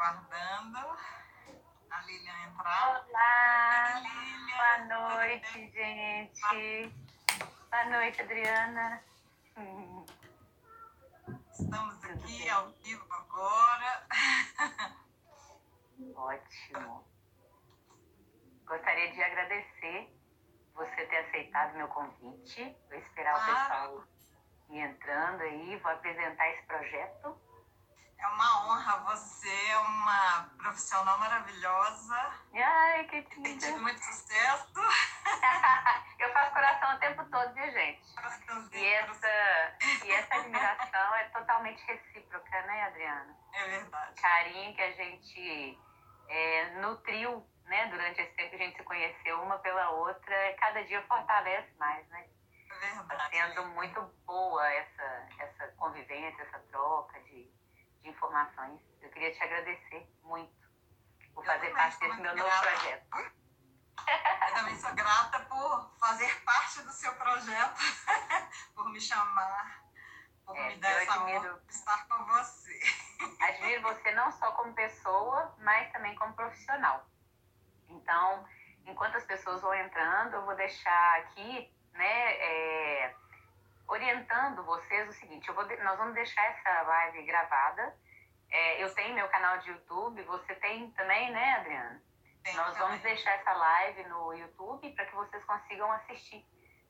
aguardando a Lilian entrar. Olá! Oi, Lilian. Boa noite, gente! Boa noite, Adriana! Hum, Estamos aqui ao vivo agora. Ótimo! Gostaria de agradecer você ter aceitado meu convite. Vou esperar o Claro. pessoal ir entrando aí, vou apresentar esse projeto. É uma honra, você é uma profissional maravilhosa, Ai, que tem linda! tido muito sucesso. Eu faço coração o tempo todo, viu, gente? E essa, e essa admiração é totalmente recíproca, né, Adriana? É verdade, Carinho que a gente é, nutriu, né, durante esse tempo que a gente se conheceu uma pela outra, cada dia fortalece mais, né? é verdade. sendo muito boa essa, essa convivência, essa troca de, de informações. Eu queria te agradecer muito por Eu fazer parte desse meu novo grata. projeto. Eu também sou grata por fazer parte do seu projeto, por me chamar, por É, me dar essa honra admiro. de estar com você. Admiro você não só como pessoa, mas também como profissional. Então, enquanto as pessoas vão entrando, eu vou deixar aqui, né, é, orientando vocês o seguinte: eu vou de- nós vamos deixar essa live gravada. É, eu tenho meu canal de YouTube, você tem também, né, Adriana? Tem Nós vamos também. deixar essa live no YouTube para que vocês consigam assistir.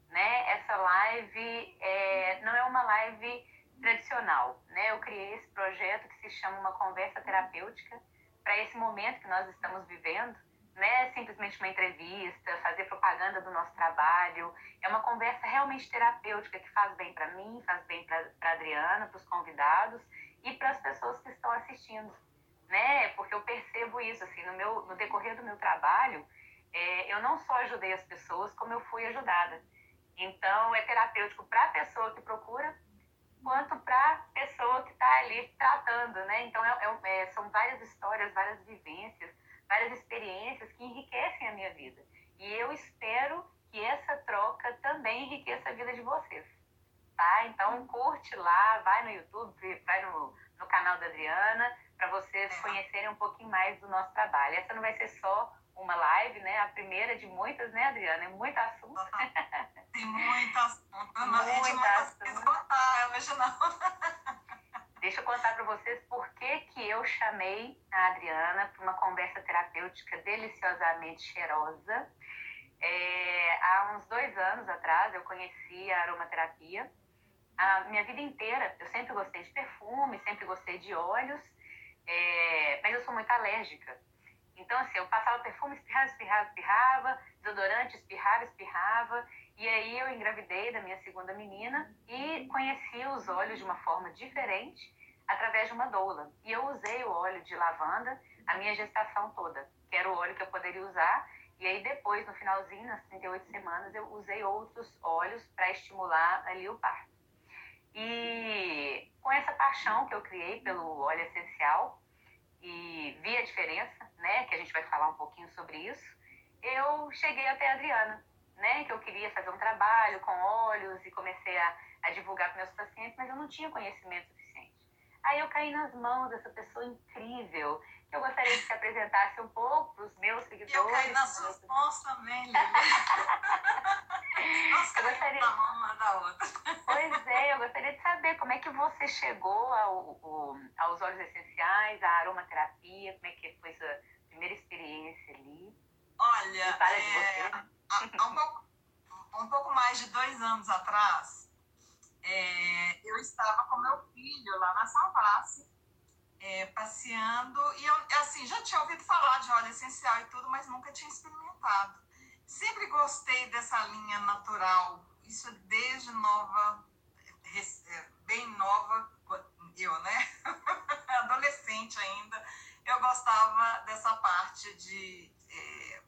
Né? Essa live é, não é uma live tradicional. Né? Eu criei esse projeto que se chama uma conversa terapêutica para esse momento que nós estamos vivendo. Né? Simplesmente uma entrevista, fazer propaganda do nosso trabalho. É uma conversa realmente terapêutica que faz bem para mim, faz bem para Adriana, para os convidados e para as pessoas que estão assistindo né? Porque eu percebo isso, assim, no, meu, no decorrer do meu trabalho, é, eu não só ajudei as pessoas, como eu fui ajudada. Então, é terapêutico para a pessoa que procura, quanto para a pessoa que está ali tratando, né? Então, é- é- é- são várias histórias, várias vivências, várias experiências que enriquecem a minha vida. E eu espero que essa troca também enriqueça a vida de vocês, tá? Então, curte lá, vai no YouTube, vai no, no canal da Adriana, para vocês É. conhecerem um pouquinho mais do nosso trabalho. Essa não vai ser só uma live, né? A primeira de muitas, né, Adriana? É muito assunto. Tem muito assunto. A gente Muito não assunto. contar, hoje não. Deixa eu contar para vocês por que, que eu chamei a Adriana para uma conversa terapêutica deliciosamente cheirosa. É, há uns dois anos atrás eu conheci a aromaterapia. A minha vida inteira eu sempre gostei de perfume, sempre gostei de óleos, é, mas eu sou muito alérgica. Então, assim, eu passava perfume, espirrava, espirrava, espirrava, desodorante, espirrava, espirrava. E aí eu engravidei da minha segunda menina e conheci os óleos de uma forma diferente através de uma doula. E eu usei o óleo de lavanda a minha gestação toda, que era o óleo que eu poderia usar. E aí depois, no finalzinho, nas 38 semanas, eu usei outros óleos para estimular ali o parto. E com essa paixão que eu criei pelo óleo essencial e vi a diferença, né, que a gente vai falar um pouquinho sobre isso, eu cheguei até a Adriana, né, que eu queria fazer um trabalho com óleos e comecei a, a divulgar para meus pacientes, mas eu não tinha conhecimento suficiente. Aí eu caí nas mãos dessa pessoa incrível, que eu gostaria que se apresentasse um pouco para os meus E seguidores. eu caí nas suas mãos também, Lili. Nós Eu gostaria- na mão uma da outra. Pois é, eu gostaria de saber como é que você chegou ao, ao- aos óleos essenciais, à aromaterapia, como é que foi sua primeira experiência ali. Olha, de é, você. Há, um, pouco, um pouco mais de dois anos atrás, é, eu estava com meu filho lá na Salvace, é, passeando, e eu, assim, já tinha ouvido falar de óleo essencial e tudo, mas nunca tinha experimentado. Sempre gostei dessa linha natural, isso é desde nova, é, bem nova, eu, né? Adolescente ainda, eu gostava dessa parte de. é,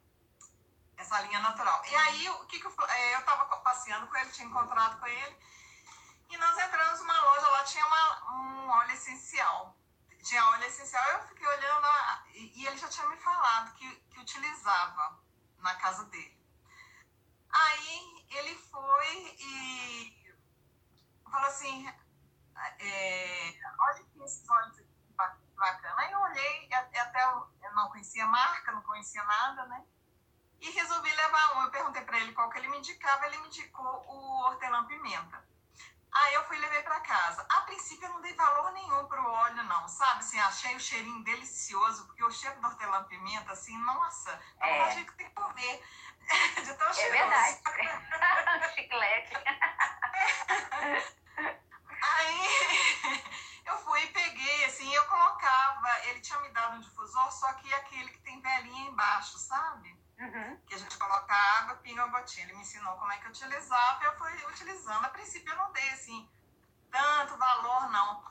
essa linha natural. E aí, o que, que eu, é, eu estava passeando com ele, tinha encontrado com ele, e nós entramos numa loja, lá tinha uma, um óleo essencial. Tinha óleo essencial, eu fiquei olhando lá, e, e ele já tinha me falado que, que utilizava na casa dele. Aí ele foi e falou assim: é, olha aqui esses óleos aqui, ba- bacana. Aí eu olhei, a- conhecia a marca, não conhecia nada, né? E resolvi levar um. Eu perguntei para ele qual que ele me indicava, ele me indicou o hortelã-pimenta. Aí eu fui e levei para casa. A princípio eu não dei valor nenhum pro óleo, não, sabe? Assim, achei o cheirinho delicioso, porque o cheiro do hortelã-pimenta, assim, nossa, é. a gente tem que comer. De tão é cheiroso. verdade. Chiclete. Água, pinga uma gotinha. Ele me ensinou como é que utilizava e eu fui utilizando. A princípio eu não dei, assim, tanto valor, não.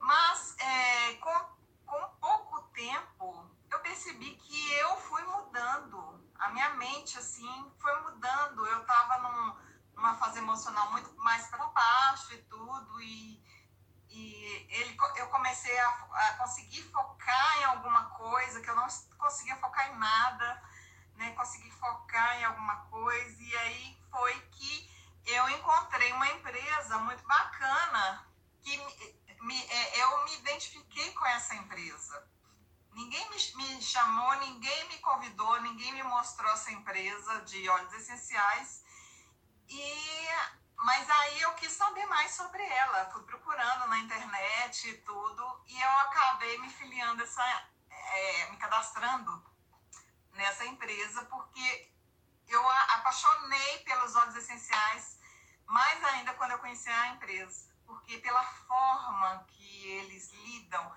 Mas é, com, com pouco tempo, eu percebi que eu fui mudando. A minha mente, assim, foi mudando. Eu tava num, numa fase emocional muito mais para baixo e tudo. E e ele, eu comecei a, a, conseguir focar em alguma coisa que eu não conseguia focar em nada, né? Consegui focar em alguma coisa e aí foi que eu encontrei uma empresa muito bacana que me, é, eu me identifiquei com essa empresa. Ninguém me, me chamou, ninguém me convidou, ninguém me mostrou essa empresa de óleos essenciais e mas aí eu quis saber mais sobre ela, fui procurando na internet e tudo, e eu acabei me filiando, essa, é, me cadastrando nessa empresa, porque eu apaixonei pelos óleos essenciais, mais ainda quando eu conheci a empresa, porque pela forma que eles lidam,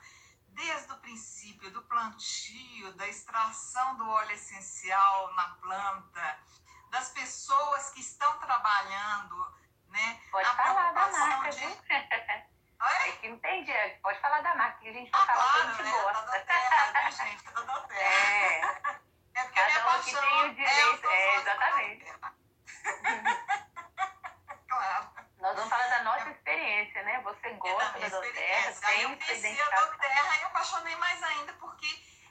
desde o princípio do plantio, da extração do óleo essencial na planta, das pessoas que estão trabalhando, né? Pode a falar da marca, de... viu? Oi? Entendi. Pode falar da marca, que a gente vai ah, falar claro, que a gente né? gosta. Da terra, gente, da terra. É. É porque Cada um que tem o direito. É, é exatamente. claro. Nós vamos falar da nossa experiência, né? Você é gosta é da Doterra, tem eu conheci a Doterra e apaixonei mais ainda, porque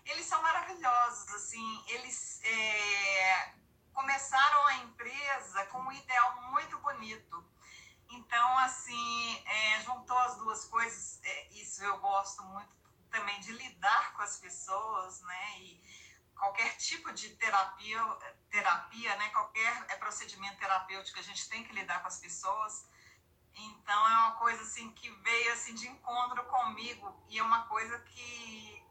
eles são maravilhosos, assim, eles é, começaram a empresa com um ideal muito bonito. Então, assim, é, juntou as duas coisas, é, isso eu gosto muito também de lidar com as pessoas, né? E qualquer tipo de terapia, terapia, né? Qualquer é, procedimento terapêutico, a gente tem que lidar com as pessoas. Então, é uma coisa, assim, que veio, assim, de encontro comigo e é uma coisa que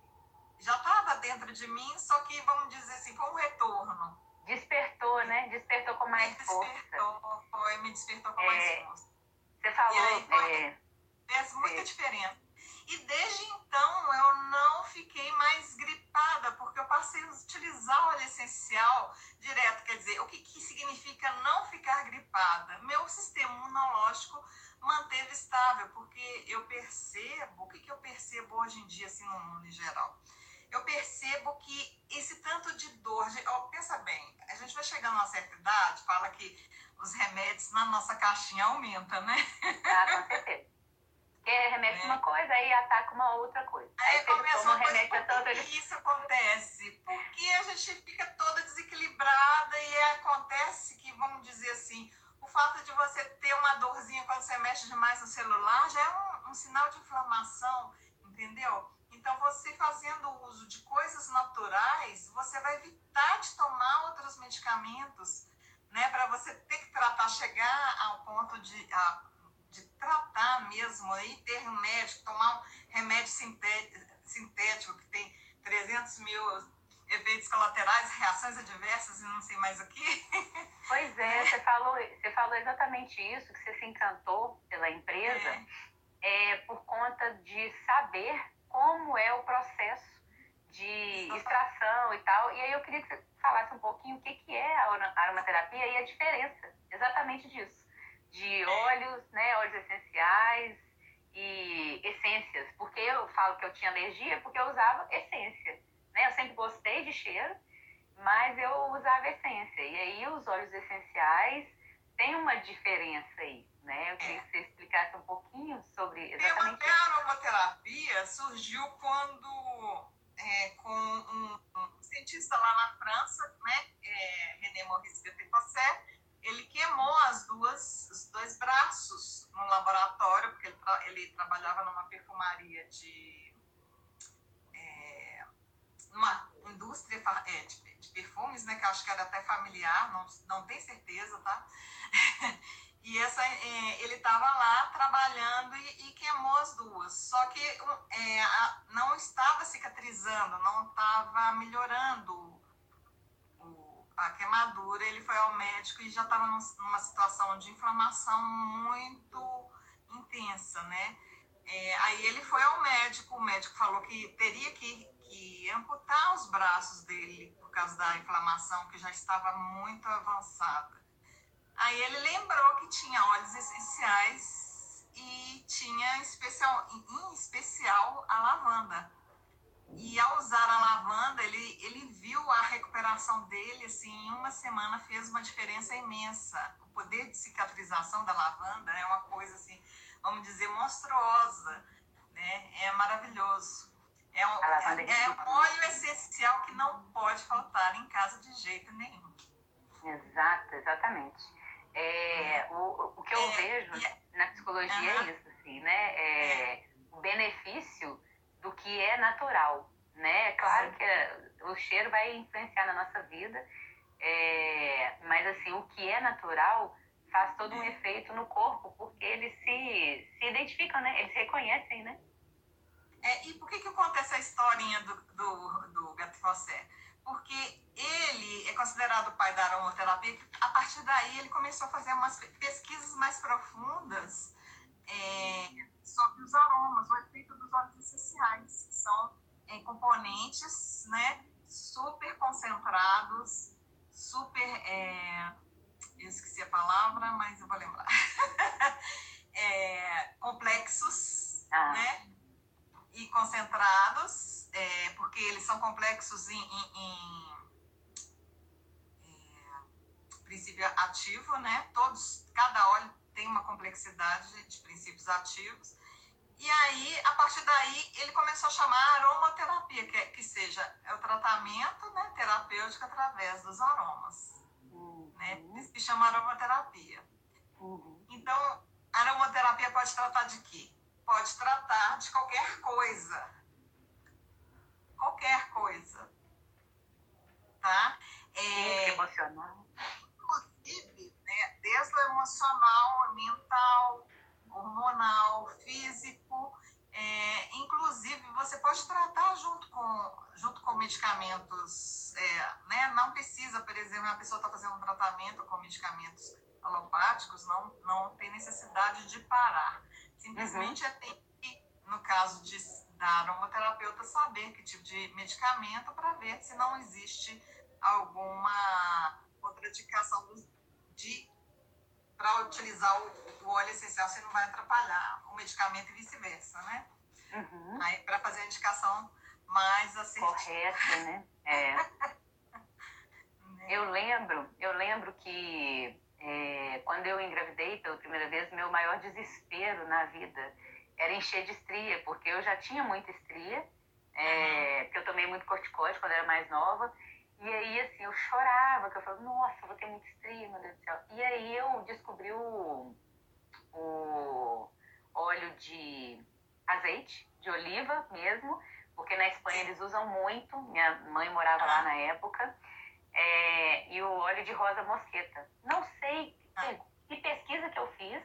já estava dentro de mim, só que, vamos dizer assim, foi um retorno Despertou, né? Despertou com mais me força. Despertou, foi, me despertou com é, mais força. Você falou. Aí, é, fez muita é. diferença. E desde então eu não fiquei mais gripada, porque eu passei a utilizar o óleo essencial direto. Quer dizer, o que, que significa não ficar gripada? Meu sistema imunológico manteve estável, porque eu percebo, o que, que eu percebo hoje em dia, assim, no mundo em geral? eu percebo que esse tanto de dor, pensa bem, a gente vai chegando a uma certa idade, fala que os remédios na nossa caixinha aumentam, né? Ah, com certeza. Porque remédio é. uma coisa, aí ataca uma outra coisa. Aí, aí começa uma coisa, por toda... que isso acontece? Porque a gente fica toda desequilibrada e acontece que, vamos dizer assim, o fato de você ter uma dorzinha quando você mexe demais no celular já é um, um sinal de inflamação, entendeu? Então, você fazendo uso de coisas naturais, você vai evitar de tomar outros medicamentos, né? Para você ter que tratar, chegar ao ponto de, a, de tratar mesmo, aí ter um médico, tomar um remédio sintético que tem 300 mil efeitos colaterais, reações adversas e não sei mais o que. Pois é, você falou, você falou exatamente isso, que você se encantou pela empresa é. É, por conta de saber como é o processo de extração e tal. E aí eu queria que você falasse um pouquinho o que, que é a aromaterapia e a diferença exatamente disso. De óleos, né, óleos essenciais e essências. Porque eu falo que eu tinha alergia porque eu usava essência. Né? Eu sempre gostei de cheiro, mas eu usava essência. E aí os óleos essenciais têm uma diferença aí né? Eu queria que você explicasse um pouquinho sobre exatamente isso. A aromaterapia surgiu quando, é, com um, um, cientista lá na França, né, é, René Maurice de Picosset, ele queimou as duas, os dois braços no laboratório, porque ele, tra ele trabalhava numa perfumaria de... É, numa, indústria é, de, de, perfumes, né, que acho que era até familiar, não, não tenho certeza, tá? e essa, é, ele estava lá trabalhando e, e, queimou as duas. Só que é, a, não estava cicatrizando, não estava melhorando a queimadura. Ele foi ao médico e já estava numa situação de inflamação muito intensa, né? É, aí ele foi ao médico, o médico falou que teria que, que amputar os braços dele por causa da inflamação que já estava muito avançada. Aí ele lembrou que tinha óleos essenciais e tinha especial, em especial a lavanda. E ao usar a lavanda, ele, ele viu a recuperação dele, assim, em uma semana fez uma diferença imensa. O poder de cicatrização da lavanda é uma coisa, assim, vamos dizer, monstruosa, né? É maravilhoso. É um, é, é um óleo essencial que não pode faltar em casa de jeito nenhum. Exato, exatamente. É, o, o que eu é, vejo na psicologia é isso, assim, né? É, é, o benefício do que é natural, né? É claro que o cheiro vai influenciar na nossa vida, é, mas assim, o que é natural faz todo um efeito no corpo, porque eles se, se identificam, né? Eles se reconhecem, né? É, e por que, que eu conto essa historinha do, do, do Gato Fossé? Porque ele é considerado o pai da aromaterapia. A partir daí, ele começou a fazer umas pesquisas mais profundas é, sobre os aromas, o efeito dos óleos essenciais, que são é, componentes né, super concentrados, super. É, eu esqueci a palavra, mas eu vou lembrar. é, complexos, ah. né? E concentrados, é, porque eles são complexos em, em, em é, princípio ativo, né? Todos, cada óleo tem uma complexidade de princípios ativos. E aí, a partir daí, ele começou a chamar aromaterapia, que, é, que seja é o tratamento né, terapêutico através dos aromas né? Isso que chama aromaterapia. Uhum. Então, a aromaterapia pode tratar de quê? Pode tratar de qualquer coisa. Qualquer coisa. Tá? É, emocional. Inclusive, né, desde o emocional, mental, medicamentos, é, né? Não precisa, por exemplo, a pessoa está fazendo um tratamento com medicamentos alopáticos, não, não tem necessidade de parar. Simplesmente uhum. é tem que, no caso de, da aromaterapeuta, saber que tipo de medicamento para ver se não existe alguma contraindicação de para utilizar o, o, óleo essencial, você não vai atrapalhar o medicamento e vice-versa, né? Uhum. Aí, para fazer a indicação mais assertiva. Correta, né? É. eu lembro, eu lembro que é, quando eu engravidei pela primeira vez, meu maior desespero na vida era encher de estria, porque eu já tinha muita estria, é, porque eu tomei muito corticóide quando era mais nova, e aí, assim, eu chorava, que eu falava, nossa, vou ter muita estria, meu Deus do céu. E aí eu descobri o, o óleo de azeite, de oliva mesmo, porque na Espanha eles usam muito, minha mãe morava lá na época, é, e o óleo de rosa mosqueta. Não sei que, que, pesquisa que eu fiz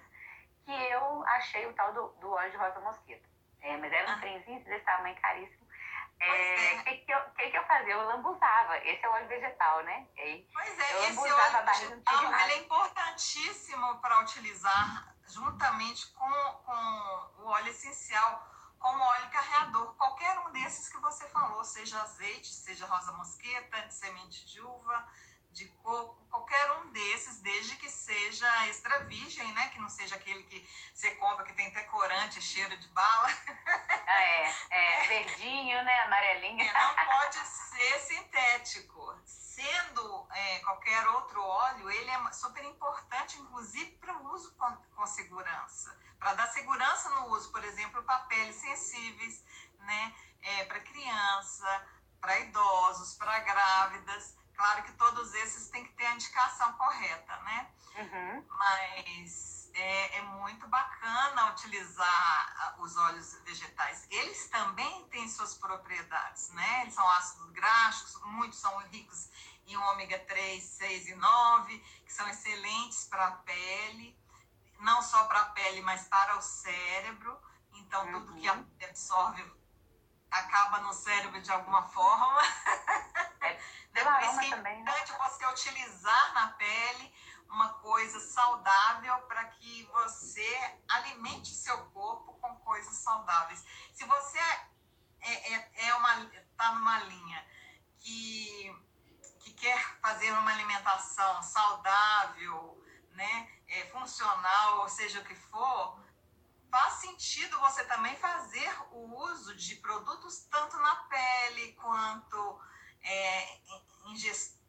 que eu achei o tal do, do óleo de rosa mosqueta. É, mas era um trenzinho desse tamanho caríssimo. O é, que, que, eu, que, que eu fazia? Eu lambuzava. Esse é o óleo vegetal, né? E pois é, esse óleo vegetal ele é importantíssimo para utilizar juntamente com, com o óleo essencial, como óleo carreador. Qualquer um desses que você falou, seja azeite, seja rosa mosqueta, semente de uva, de coco, qualquer um desses, desde que seja extra virgem, né? Que não seja aquele que você compra que tem até corante, cheiro de bala. Ah, é, é, verdinho, né? Amarelinho. É, não pode ser sintético. Sendo é, qualquer outro óleo, ele é super importante, inclusive para o uso com, com segurança. Para dar segurança no uso, por exemplo, para peles sensíveis, né? É, para criança, para idosos, para grávidas. Claro que todos esses têm que ter a indicação correta, né? Uhum. Mas é, é, muito bacana utilizar os óleos vegetais. Eles também têm suas propriedades, né? Eles são ácidos graxos, muitos são ricos em ômega 3, 6 e 9, que são excelentes para a pele, não só para a pele, mas para o cérebro. Então, uhum. tudo que absorve acaba no cérebro de alguma forma. É, Depois, é importante né? você utilizar na pele uma coisa saudável para que você alimente seu corpo com coisas saudáveis. Se você é, é, é uma está numa linha que, que quer fazer uma alimentação saudável, né, é, funcional, ou seja o que for, faz sentido você também fazer o uso de produtos tanto na pele quanto é,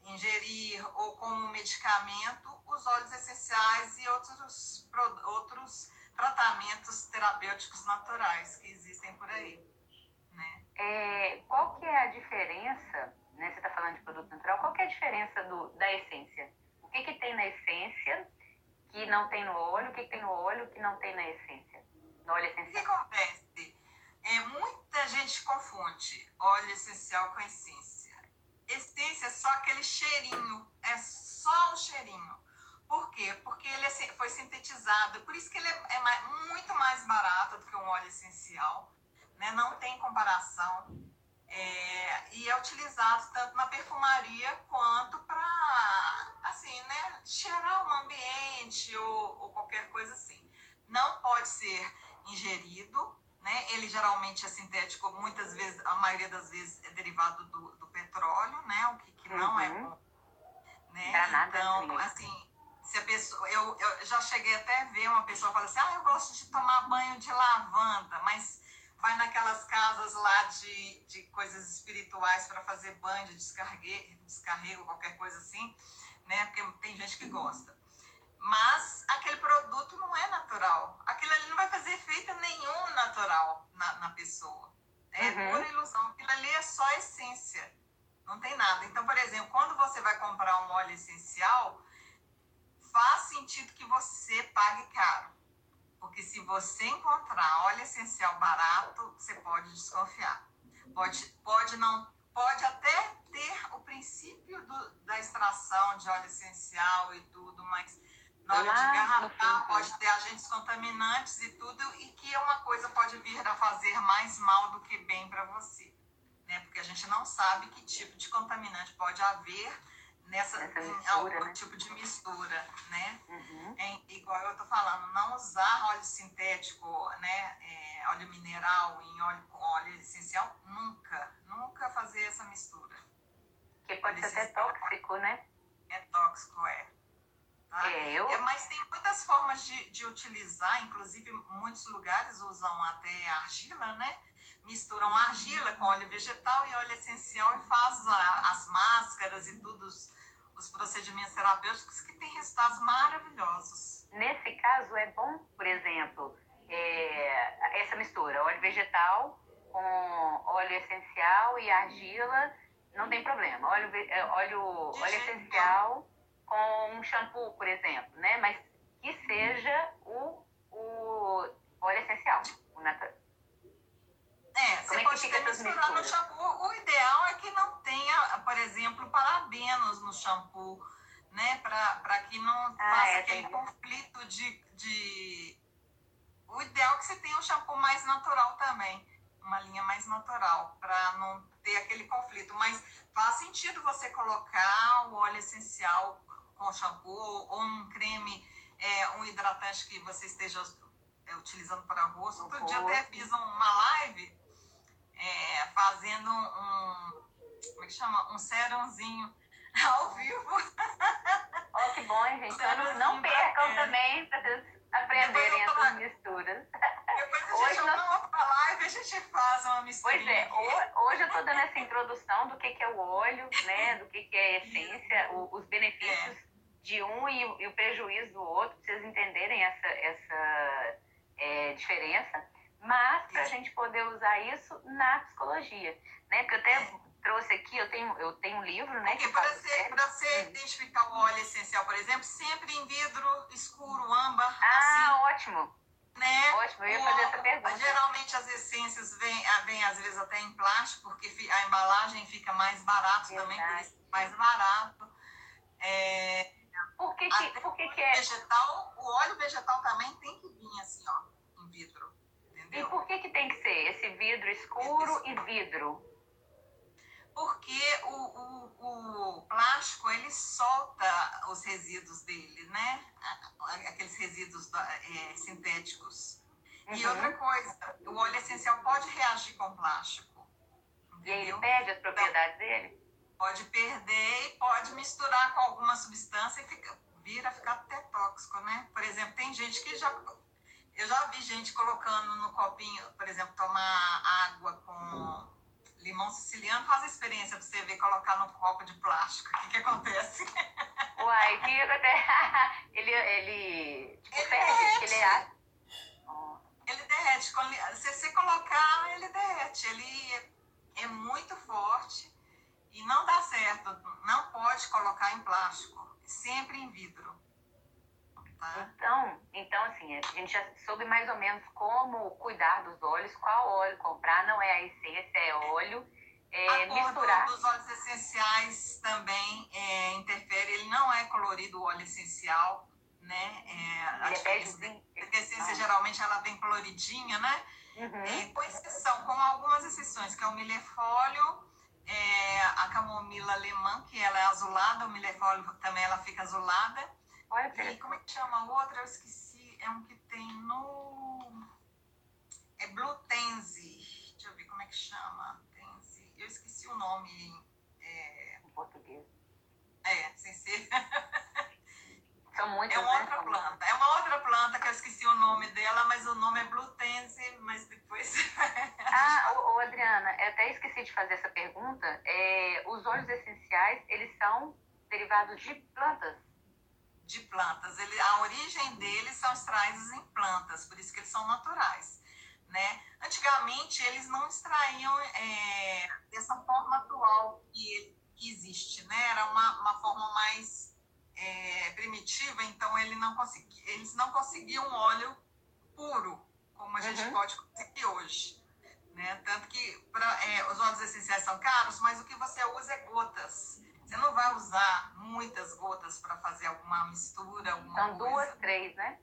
ingerir ou como medicamento os óleos essenciais e outros, outros tratamentos terapêuticos naturais que existem por aí. Né? É, qual que é a diferença, né, você está falando de produto natural, qual que é a diferença do, da essência? O que, que tem na essência que não tem no óleo, o que, tem no óleo que não tem na essência? No óleo essencial. O que acontece? É, muita gente confunde óleo essencial com essência. Essência é só aquele cheirinho, é só o cheirinho. Por quê? Porque ele é foi sintetizado, por isso que ele é, é muito mais barato do que um óleo essencial, né? não tem comparação. É, e é utilizado tanto na perfumaria quanto assim, né, cheirar o ambiente ou, ou qualquer coisa assim. Não pode ser ingerido, né? Ele geralmente é sintético, muitas vezes, a maioria das vezes é derivado do, do petróleo, né? O que, que não é uhum. é bom. Né? Então, assim, se a pessoa. Eu, eu já cheguei até a ver uma pessoa falar assim, ah, eu gosto de tomar banho de lavanda, mas vai naquelas casas lá de, de coisas espirituais para fazer banho de descarrego, descarrego, qualquer coisa assim, né? Porque tem gente que gosta. Mas aquele produto não é natural. Aquilo ali não vai fazer efeito nenhum natural na, na pessoa. É uhum. pura ilusão. Aquilo ali é só essência. Não tem nada. Então, por exemplo, quando você vai comprar um óleo essencial, faz sentido que você pague caro. Porque se você encontrar óleo essencial barato, você pode desconfiar. Pode, pode, não, pode até ter o princípio do, da extração de óleo essencial e tudo, mas na hora de garrafar, pode ter agentes contaminantes e tudo, e que uma coisa pode vir a fazer mais mal do que bem para você. Né? Porque a gente não sabe que tipo de contaminante pode haver nessa, mistura, algum né? tipo de mistura, né? Uhum. É, igual eu tô falando, não usar óleo sintético, né? É, óleo mineral em óleo com óleo essencial, nunca, nunca fazer essa mistura. Que pode ser até tóxico, né? É tóxico, é. Tá? É, eu... É, mas tem muitas formas de, de utilizar, inclusive muitos lugares usam até argila, né? Misturam argila com óleo vegetal e óleo essencial e faz a, as máscaras e tudo, os, os procedimentos terapêuticos que têm resultados maravilhosos. Nesse caso, é bom, por exemplo, é, essa mistura, óleo vegetal com óleo essencial e argila, não tem problema. Óleo, é, óleo, óleo essencial com um shampoo, por exemplo, né? Mas que seja o, o óleo essencial, o natural. É, Como você é pode ter misturar no shampoo. O ideal é que não tenha, por exemplo, parabenos no shampoo, né? Para que não ah, faça é, aquele conflito de, de. O ideal é que você tenha um shampoo mais natural também. Uma linha mais natural, para não ter aquele conflito. Mas faz sentido você colocar o óleo essencial com shampoo ou um creme, é, um hidratante que você esteja é, utilizando para rosto. Outro dia até fiz uma live é, fazendo um, como é que chama? Um serãozinho ao vivo. Oh, que bom, gente? Então, não percam é. também para vocês aprenderem essas misturas. Depois a hoje gente nós... uma live e a gente faz uma mistura. Pois é, hoje eu estou dando essa introdução do que, que é o óleo, né? Do que, que é a essência, o, os benefícios é. de um e, e, o prejuízo do outro, para vocês entenderem essa, essa é, diferença mas para a gente poder usar isso na psicologia, né? Porque eu até trouxe aqui, eu tenho, eu tenho um livro, né? Porque para você, você identificar o óleo essencial, por exemplo, sempre em vidro escuro, âmbar, ah, Ótimo. Né? Ótimo, eu ia fazer essa pergunta. Geralmente as essências vêm, ah, vêm às vezes até em plástico, porque a embalagem fica mais barato Verdade. também, por isso mais barato. É, por que, que, por que, que é? Vegetal, o óleo vegetal também tem que vir assim, ó, em vidro. E por que, que tem que ser esse vidro escuro e vidro? Porque o, o, o plástico, ele solta os resíduos dele, né? Aqueles resíduos é, sintéticos. Uhum. E outra coisa, o óleo essencial pode reagir com plástico. Entendeu? E ele perde as propriedades então, dele? Pode perder e pode misturar com alguma substância e fica, vira ficar até tóxico, né? Por exemplo, tem gente que já. Eu já vi gente colocando no copinho, por exemplo, tomar água com limão siciliano, faz a experiência pra você ver colocar no copo de plástico. O que, que acontece? Uai, que até. ele. Ele. Tipo, ele derrete. Ele é. Oh. Ele derrete. Se você colocar, ele derrete. Ele é muito forte e não dá certo, não pode colocar em plástico, sempre em vidro. Tá? Então, então, assim, a gente já soube mais ou menos como cuidar dos óleos, qual óleo comprar, não é a essência, é óleo. É, a misturar. dos óleos essenciais também é, interfere, ele não é colorido o óleo essencial, né? É, ele é a essência ah. geralmente ela vem coloridinha, né? Uhum. É, com exceção, com algumas exceções, que é o milefólio, é, a camomila alemã, que ela é azulada, o milefólio também ela fica azulada. E como é que chama a outra? Eu esqueci. É um que tem no. É Blue Tenzi. Deixa eu ver como é que chama. Tenzi. Eu esqueci o nome. É... Em português. É, sem ser. São muitas, é uma né? outra planta. É uma outra planta que eu esqueci o nome dela, mas o nome é Blutense, mas depois. ah, ô, ô, Adriana, eu até esqueci de fazer essa pergunta. É, os óleos essenciais, eles são derivados de plantas? De plantas. Ele, a origem deles são extraídos em plantas, por isso que eles são naturais. Né? Antigamente, eles não extraíam é, dessa forma atual que, existe, né? Era uma, uma forma mais é, primitiva, então ele não consegui, eles não conseguiam óleo puro, como a gente uhum. pode conseguir hoje. Né? Tanto que pra, é, os óleos essenciais são caros, mas o que você usa é gotas. Você não vai usar muitas gotas para fazer alguma mistura, alguma São coisa. duas, três, né?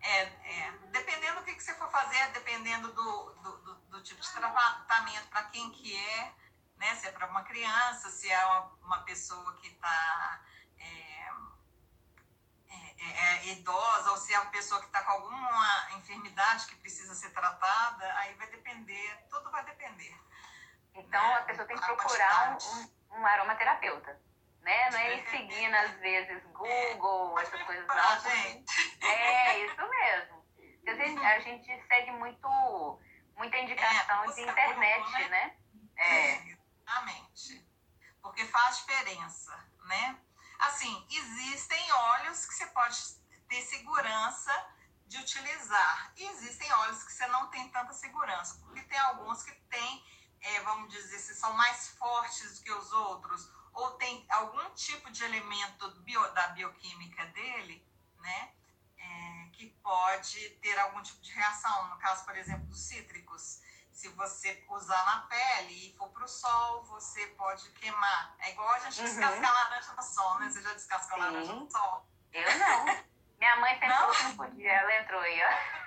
É, é, dependendo do que, que você for fazer, dependendo do, do, do, do tipo de tratamento, para quem que é, né? Se é para uma criança, se é uma, uma pessoa que está é, idosa ou se é uma pessoa que está com alguma enfermidade que precisa ser tratada, aí vai depender, tudo vai depender. Então né? a pessoa tem que procurar um, um, aromaterapeuta. Né? Não é ir seguindo, às vezes, Google, é, essas coisas não. Gente. É, isso mesmo. A gente, a gente segue muito, muita indicação é, de internet, Google, né? né? É. é, exatamente. Porque faz diferença, né? Assim, existem óleos que você pode ter segurança de utilizar. E existem óleos que você não tem tanta segurança, porque tem alguns que têm, é, vamos dizer, se são mais fortes do que os outros, ou tem algum tipo de elemento bio, da bioquímica dele, né, é, que pode ter algum tipo de reação. No caso, por exemplo, dos cítricos se você usar na pele e for pro sol, você pode queimar. É igual a gente uhum. descascar laranja no sol, né? Você já descascou laranja no sol? Eu não. Minha mãe tentou que não podia, ela entrou aí, ó.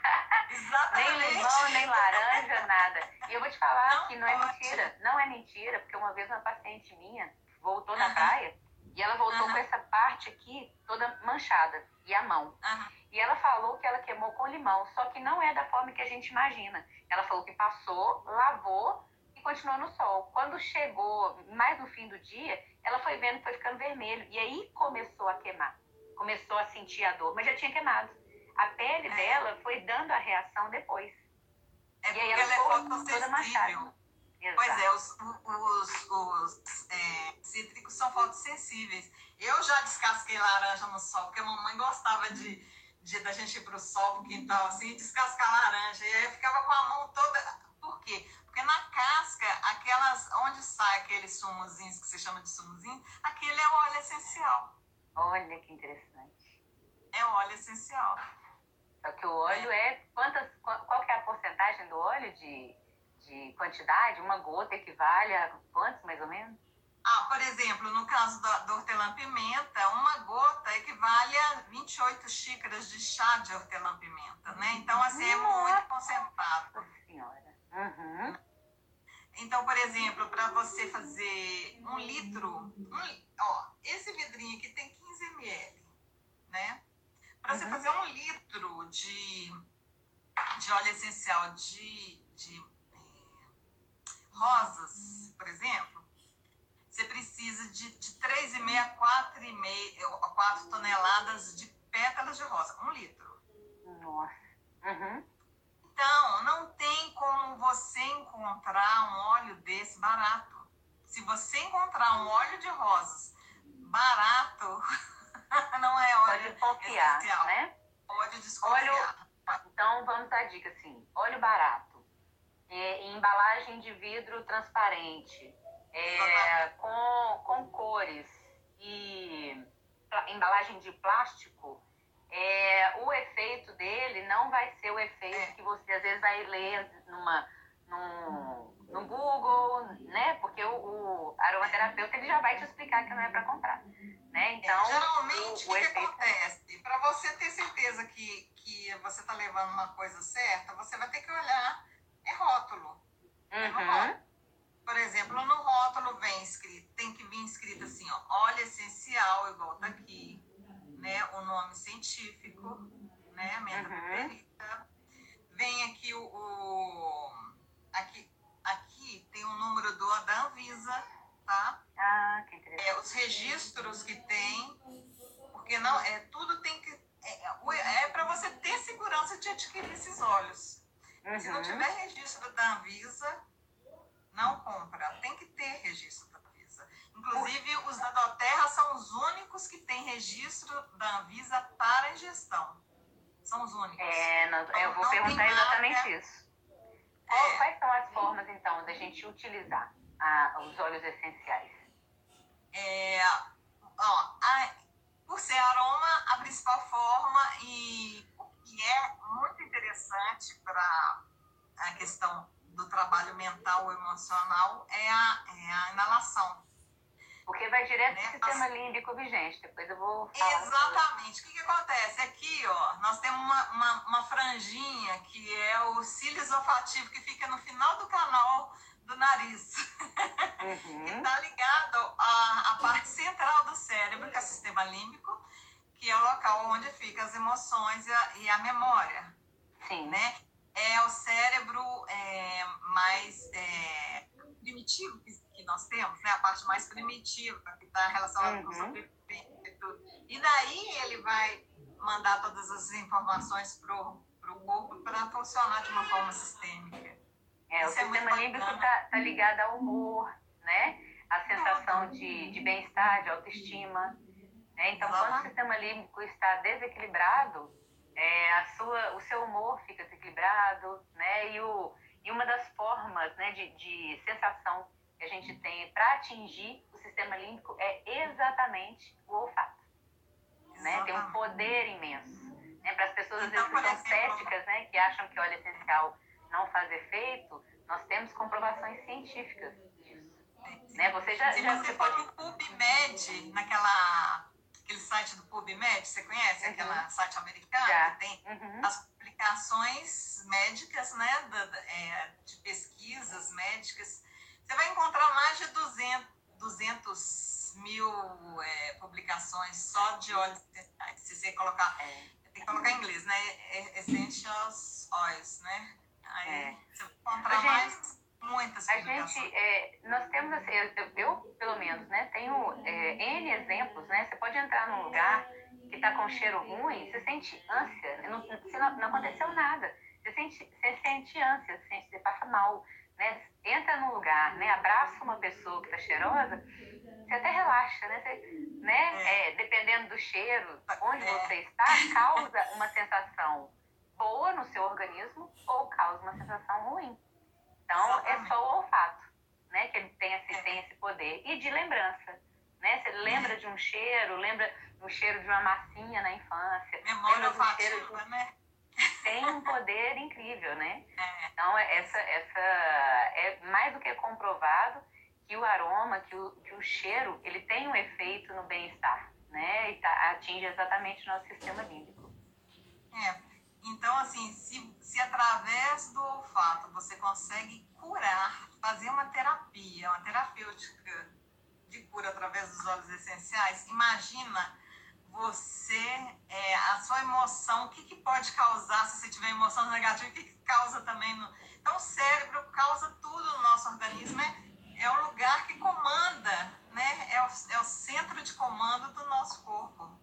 Exatamente. nem limão, nem laranja, nada. E eu vou te falar não que não é pode. é mentira. Não é mentira, porque uma vez uma paciente minha voltou uhum. praia e ela voltou uhum. com essa parte aqui toda manchada e a mão. Uhum. E ela falou que ela queimou com limão, só que não é da forma que a gente imagina. Ela falou que passou, lavou e continuou no sol. Quando chegou mais no fim do dia, ela foi vendo que foi ficando vermelho. E aí começou a queimar. Começou a sentir a dor, mas já tinha queimado. A pele é. dela foi dando a reação depois. É e aí ela, ela ficou toda manchada. Pois é, os, os, os é, cítricos são fotossensíveis. Eu já descasquei laranja no sol, porque a mamãe gostava de, de da gente ir para o sol, pro quintal, assim, descascar laranja. E aí eu ficava com a mão toda. Por quê? Porque na casca, aquelas onde sai aqueles sumozinhos que se chama de sumozinho, aquele é o óleo essencial. Olha que interessante. É o óleo essencial. Só que o óleo é. Quantas, qual que é a porcentagem do óleo de, de quantidade? Uma gota equivale a quantos, mais ou menos? Ah, por exemplo, no caso do, do hortelã-pimenta, uma gota equivale a 28 xícaras de chá de hortelã-pimenta, né? Então, assim, é muito concentrado. Nossa senhora. Uhum. Então, por exemplo, para você fazer um litro, um, ó, esse vidrinho aqui tem 15 ml, né? Para você uhum. fazer um litro de, de óleo essencial de, de é, rosas, por exemplo, você precisa de, de 3,5 a 4,5, 4 toneladas de pétalas de rosa, um litro. Nossa. Uhum. Então, não tem como você encontrar um óleo desse barato. Se você encontrar um óleo de rosas barato, não é óleo Pode essencial. né? Pode desconfiar. Óleo, então, vamos dar dica assim. Óleo barato, é, embalagem de vidro transparente, é, com, com cores e embalagem de plástico, é, o efeito dele não vai ser o efeito é. que você às vezes vai ler numa, num, no Google, né? Porque o, o aromaterapeuta ele já vai te explicar que não é para comprar, né? Então, geralmente o, o, que, efeito... que acontece? Para você ter certeza que, que você está levando uma coisa certa, você vai ter que olhar é rótulo. É uhum. É rótulo. Por exemplo, no rótulo vem escrito, tem que vir escrito assim, ó, óleo essencial, igual tá aqui né, o nome científico, né, menta uhum. Vem aqui o, o, aqui, aqui tem o número do da Anvisa, tá? Ah, que interessante. É, os registros que tem, porque não, é, tudo tem que, é, é, é para você ter segurança de adquirir esses óleos. Uhum. Se não uhum. tiver registro da Anvisa, não compra. Tem que ter registro Inclusive, os da Doterra são os únicos que têm registro da Anvisa para ingestão. São os únicos. É, não, então, eu vou perguntar exatamente marca. isso. É, Quais são as formas, então, da gente utilizar a, os óleos essenciais? É, ó, a, por ser aroma, a principal forma e o que é muito interessante para a questão do trabalho mental ou emocional é a, é a inalação. Porque vai direto né? pro sistema límbico vigente. Depois eu vou falar. Exatamente. O que, que acontece? Aqui, ó, nós temos uma, uma, uma franjinha que é o cílio esofativo que fica no final do canal do nariz. Uhum. que está ligado à, à parte central do cérebro, que é o sistema límbico, que é o local onde ficam as emoções e a, e a memória. Sim. Né? É o cérebro é, mais é, primitivo que que nós temos, né? A parte mais primitiva, que está relacionada uhum. com sobrevivência e tudo. E daí ele vai mandar todas as informações para o corpo para funcionar de uma forma sistêmica. É, Isso o é sistema límbico está tá ligado ao humor, né? A sensação de, de bem-estar, de autoestima. Né? Então, quando o sistema límbico está desequilibrado, é, a sua, o seu humor fica desequilibrado, né? E, o, e uma das formas né, de, de sensação que a gente tem para atingir o sistema límbico é exatamente o olfato. Né? Tem um poder imenso. Né? Para as pessoas às vezes que são céticas, né? que acham que óleo essencial não faz efeito, nós temos comprovações científicas disso. Né? Você já, Se já, você for no PubMed, naquela aquele site do PubMed, você conhece uhum. aquele site americano já. que tem uhum. as publicações médicas, né, de, é, de pesquisas médicas você vai encontrar mais de 200, 200 mil é, publicações só de óleos essenciais. Se você colocar, é. tem que colocar em inglês, né? Essentials Oils, né? Aí é. você encontrar gente, mais muitas. A gente, é, nós temos, assim, eu, eu, pelo menos, né, tenho é, N exemplos, né? Você pode entrar num lugar que está com cheiro ruim, você sente ânsia, não, não, não aconteceu nada. Você sente, você sente ânsia, você, sente, você passa mal né? Entra num lugar, né? Abraça uma pessoa que está cheirosa, você até relaxa, né? Você, né? É. é, dependendo do cheiro, onde é. você está, causa uma sensação boa no seu organismo ou causa uma sensação ruim. Então, Exatamente. é só o olfato, né? Que ele tem esse, é. tem esse poder. E de lembrança, né? Você lembra de um cheiro, lembra do cheiro de uma massinha na infância. Memória olfativa, de... né? um poder incrível, né? É. Então, essa, essa é mais do que comprovado que o aroma, que o, que o cheiro, ele tem um efeito no bem-estar, né? E tá, atinge exatamente o nosso sistema límbico. É. Então, assim, se, se através do olfato você consegue curar, fazer uma terapia, uma terapêutica de cura através dos óleos essenciais, imagina você, é, a sua emoção, o que, que pode causar se você tiver emoção negativa, o que, que causa também no. Então, o cérebro causa tudo no nosso organismo, né? É o lugar que comanda, né? É o, é o centro de comando do nosso corpo.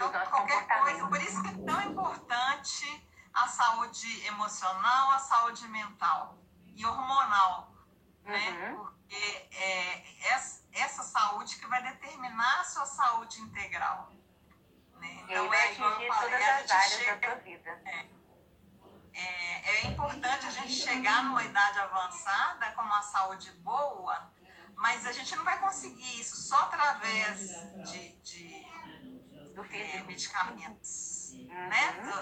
Então, qualquer coisa, por isso que é tão importante a saúde emocional, a saúde mental e hormonal, né? Uhum. Porque é, essa, essa saúde que vai determinar a sua saúde integral. Né? Então, é igual eu falei, a gente chega, é, é, é importante a gente chegar numa idade avançada com uma saúde boa, mas a gente não vai conseguir isso só através de, de é, medicamentos, uhum. né?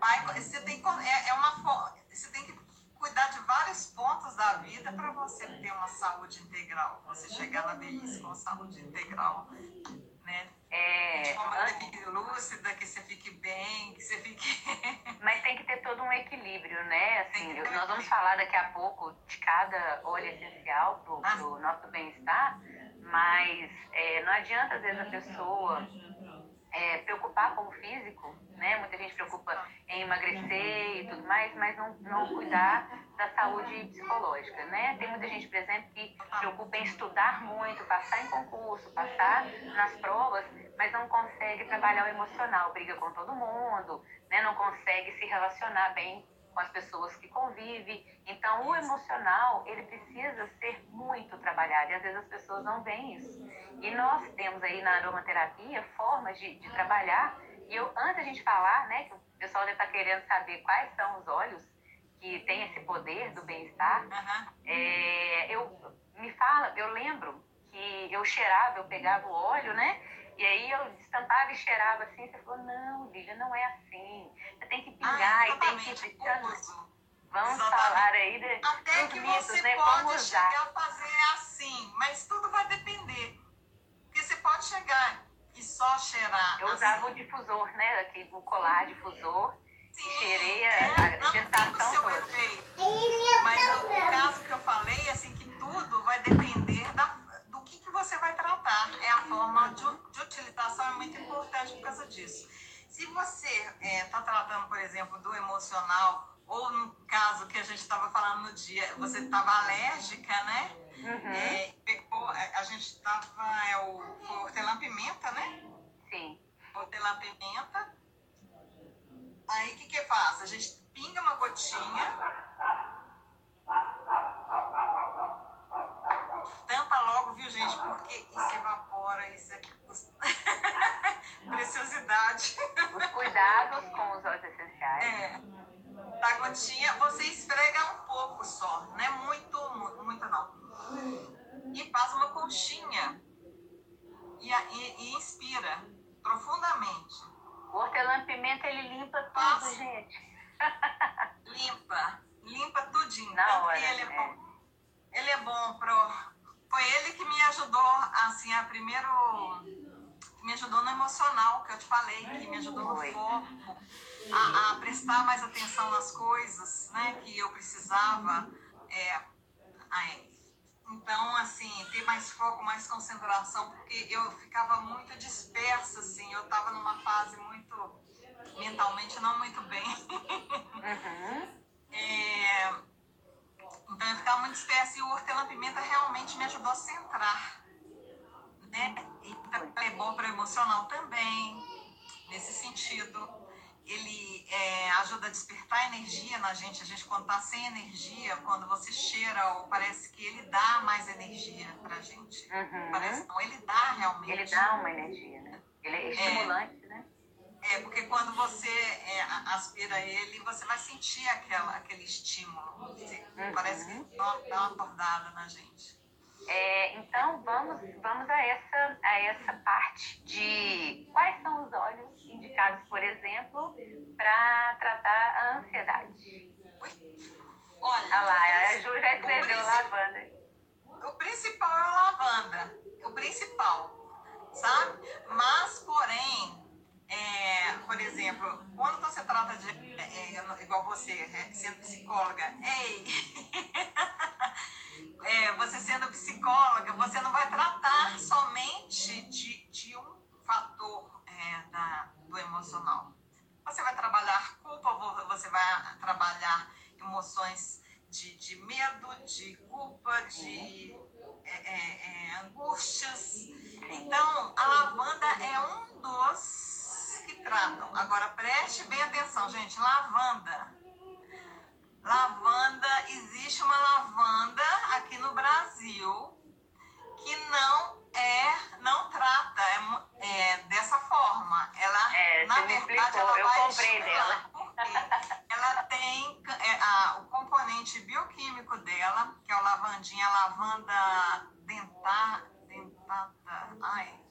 Vai, você tem é, é uma você tem que cuidar de vários pontos da vida para você ter uma saúde integral, você chegar na velhice com saúde integral, né? É, de forma que você fique lúcida, que você fique bem, que você fique. Mas tem que ter todo um equilíbrio, né? Assim, nós vamos falar daqui a pouco de cada óleo essencial para o ah. nosso bem-estar, mas é, não adianta às vezes a pessoa é, preocupar com o físico, né? Muita gente preocupa em emagrecer e tudo mais, mas não, não cuidar da saúde psicológica, né? Tem muita gente, por exemplo, que preocupa em estudar muito, passar em concurso, passar nas provas, mas não consegue trabalhar o emocional, briga com todo mundo, né? Não consegue se relacionar bem com as pessoas que convive. Então, o emocional, ele precisa ser muito trabalhado e às vezes as pessoas não veem isso. E nós temos aí na aromaterapia formas de, de trabalhar. E eu, antes da gente falar, né, que o pessoal deve estar querendo saber quais são os óleos que têm esse poder do bem-estar, uhum. é, eu me fala, eu lembro que eu cheirava, eu pegava o óleo, né? E aí eu estampava e cheirava assim, você falou, não, Lígia, não é assim. Você tem que pingar ah, e tem que. Vamos exatamente. falar aí de, Até que mitos, você né? pode Vamos chegar usar. a fazer assim, mas tudo vai depender. Porque você pode chegar e só cheirar. Eu assim. usava o difusor, né? Aqui, o colar difusor. Sim, cheirei a, é, a gestação toda. Efeito. Mas o caso que eu falei, assim, que tudo vai depender da você vai tratar. É a forma de, utilização é muito importante por causa disso. Se você está é, tá tratando, por exemplo, do emocional, ou no caso que a gente estava falando no dia, você estava alérgica, né? Uhum. É, pegou, é, a gente estava, é o, hortelã-pimenta, né? Sim. Hortelã-pimenta. Aí o que que faz? A gente pinga uma gotinha tampa logo, viu, gente? Porque isso evapora, isso é preciosidade. Os cuidados com os óleos essenciais. É. Da gotinha, você esfrega um pouco só, não é muito, muito não. E faz uma conchinha. E, e, e inspira profundamente. O hortelã-pimenta, ele limpa tudo, Faz. gente. limpa. Limpa tudinho. Na hora, ele, é né? bom, ele é bom pro foi ele que me ajudou, assim, a primeiro. Me ajudou no emocional, que eu te falei, que me ajudou no foco, a, a prestar mais atenção nas coisas, né, que eu precisava. É, então, assim, ter mais foco, mais concentração, porque eu ficava muito dispersa, assim, eu estava numa fase muito, mentalmente não muito bem. Uhum. é, então eu ficava muito dispersa e o hortelã-pimenta realmente me ajudou a centrar. Né? Então é bom para o emocional também, nesse sentido. Ele é, ajuda a despertar energia na gente. A gente, quando está sem energia, quando você cheira, parece que ele dá mais energia para a gente. Uhum. Parece não, ele dá realmente. Ele dá uma energia, né? Ele é estimulante, é, né? É, porque quando você é, aspira ele, você vai sentir aquela, aquele estímulo. Uhum. Parece que dá uma acordada na gente. É, então, vamos, vamos a, essa, a essa parte de quais são os óleos indicados, por exemplo, para tratar a ansiedade. Olha, Olha lá, a Ju já escreveu lavanda. O principal é a lavanda, o principal, sabe? Mas, porém, é, por exemplo, quando você trata de, é, é igual você, é, sendo psicóloga, ei, é, você sendo psicóloga, você não vai tratar somente de, de um fator é, da, do emocional. Você vai trabalhar culpa, você vai trabalhar emoções de, de medo, de culpa, de é, angústias. Então, a lavanda é um dos tratam. Agora, preste bem atenção, gente. Lavanda. Lavanda, existe uma lavanda aqui no Brasil que não é, não trata é, é dessa forma. Ela, é, na verdade, ela eu vai comprei dela. ela tem é, a, o componente bioquímico dela, que é o lavandinha, lavanda dentar, dentata, ai.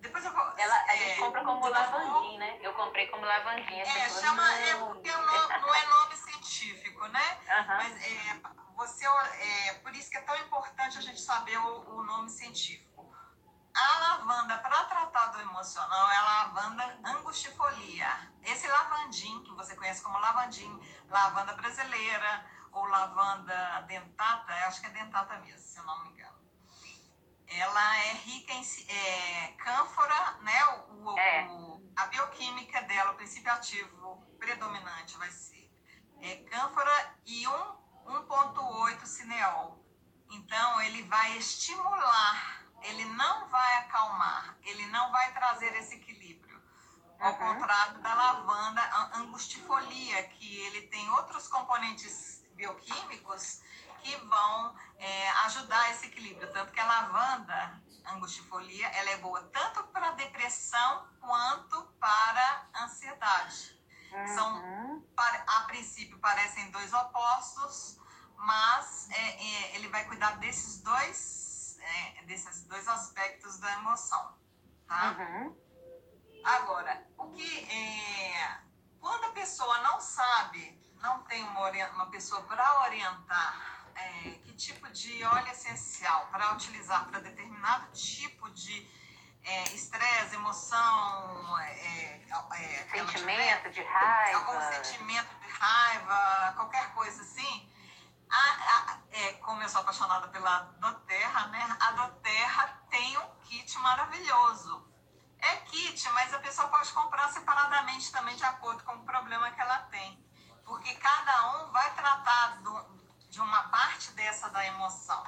Depois eu. Ela, a gente é, compra como lavandinha, né? Eu comprei como lavandinha. É, chama, é porque não, não é nome científico, né? Uhum. Mas é, você, é, por isso que é tão importante a gente saber o, o nome científico. A lavanda para tratar do emocional é a lavanda angustifolia. Esse lavandim, que você conhece como lavandim, lavanda brasileira ou lavanda dentata, acho que é dentata mesmo, se eu não me engano. Ela é rica em é, cânfora, né? O, é. o, a bioquímica dela, o princípio ativo predominante vai ser é, cânfora e 1,8 cineol. Então, ele vai estimular ele não vai acalmar, ele não vai trazer esse equilíbrio. Ao uhum. contrário da lavanda angustifolia, que ele tem outros componentes bioquímicos que vão é, ajudar esse equilíbrio. Tanto que a lavanda angustifolia, ela é boa tanto para depressão quanto para ansiedade. Uhum. São, a princípio, parecem dois opostos, mas é, é, ele vai cuidar desses dois né, desses dois aspectos da emoção, tá? Uhum. Agora, o que é, quando a pessoa não sabe, não tem uma, uma pessoa para orientar é, que tipo de óleo essencial para utilizar para determinado tipo de é, estresse, é, emoção, é, é, sentimento de raiva, algum sentimento de raiva, qualquer coisa assim, a, a, é, como eu sou apaixonada pela Doterra, né? A Doterra tem um kit maravilhoso. É kit, mas a pessoa pode comprar separadamente também de acordo com o problema que ela tem. Porque cada um vai tratar do, de uma parte dessa da emoção,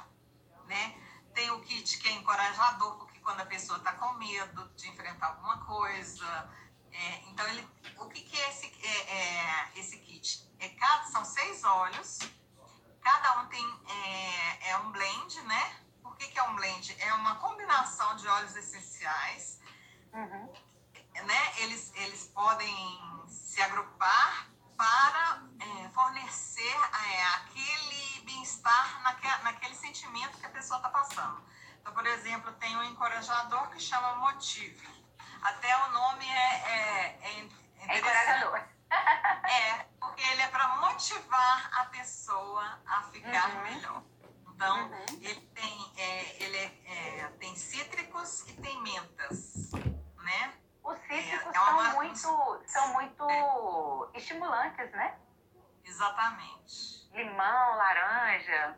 né? Tem o kit que é encorajador, porque quando a pessoa está com medo de enfrentar alguma coisa. É, então, ele, o que, que é, esse, é, é esse kit? É, cada, são seis óleos Cada um tem é, é um blend, né? Por que, que, é um blend? É uma combinação de óleos essenciais. Uhum. Né? Eles, eles podem se agrupar para é, fornecer é, aquele bem-estar naquele, naquele sentimento que a pessoa está passando. Então, por exemplo, tem um encorajador que chama Motive. Até o nome é, é, é, é encorajador. É, porque ele é para motivar a pessoa a ficar uhum. melhor. Então, uhum. ele, tem, é, ele é, é, tem cítricos e tem mentas, né? Os cítricos é, é são, muito, são muito estimulantes, né? Exatamente. Limão, laranja.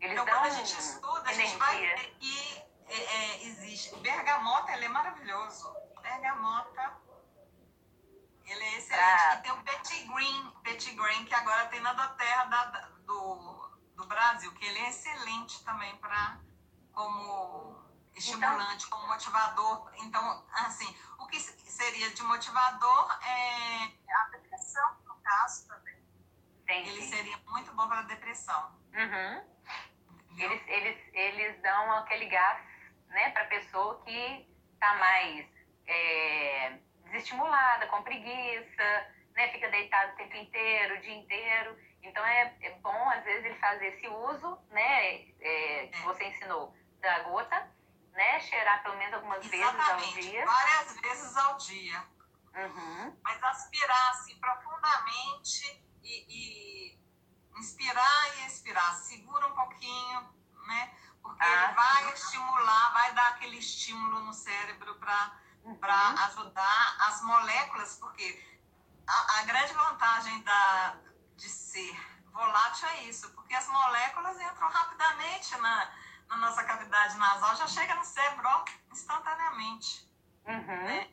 Eles então, quando a gente estuda, energia. a gente vai ver que é, existe. Bergamota, ele é maravilhoso. Bergamota ele é excelente. Ah. E tem o Petit Green, Petit Green, que agora tem na doterra da, do, do Brasil, que ele é excelente também para como estimulante, então, como motivador. Então, assim, o que seria de motivador é a depressão, no caso também. Entendi. Ele seria muito bom para a depressão. Uhum. Eles, eles, eles dão aquele gás né, para a pessoa que está mais. É, desestimulada, com preguiça, né? Fica deitado o tempo inteiro, o dia inteiro. Então é, é bom, às vezes, ele fazer esse uso, né? É, que você ensinou da gota, né? Cheirar pelo menos algumas Exatamente, vezes ao dia. Várias vezes ao dia. Uhum. Mas aspirar assim profundamente e, e, inspirar e expirar. Segura um pouquinho, né? Porque ah, ele vai sim. estimular, vai dar aquele estímulo no cérebro para uhum. ajudar as moléculas, porque a, a grande vantagem da, de ser volátil é isso, porque as moléculas entram rapidamente na, na nossa cavidade nasal, já chega no cérebro ó, instantaneamente. Uhum. Né?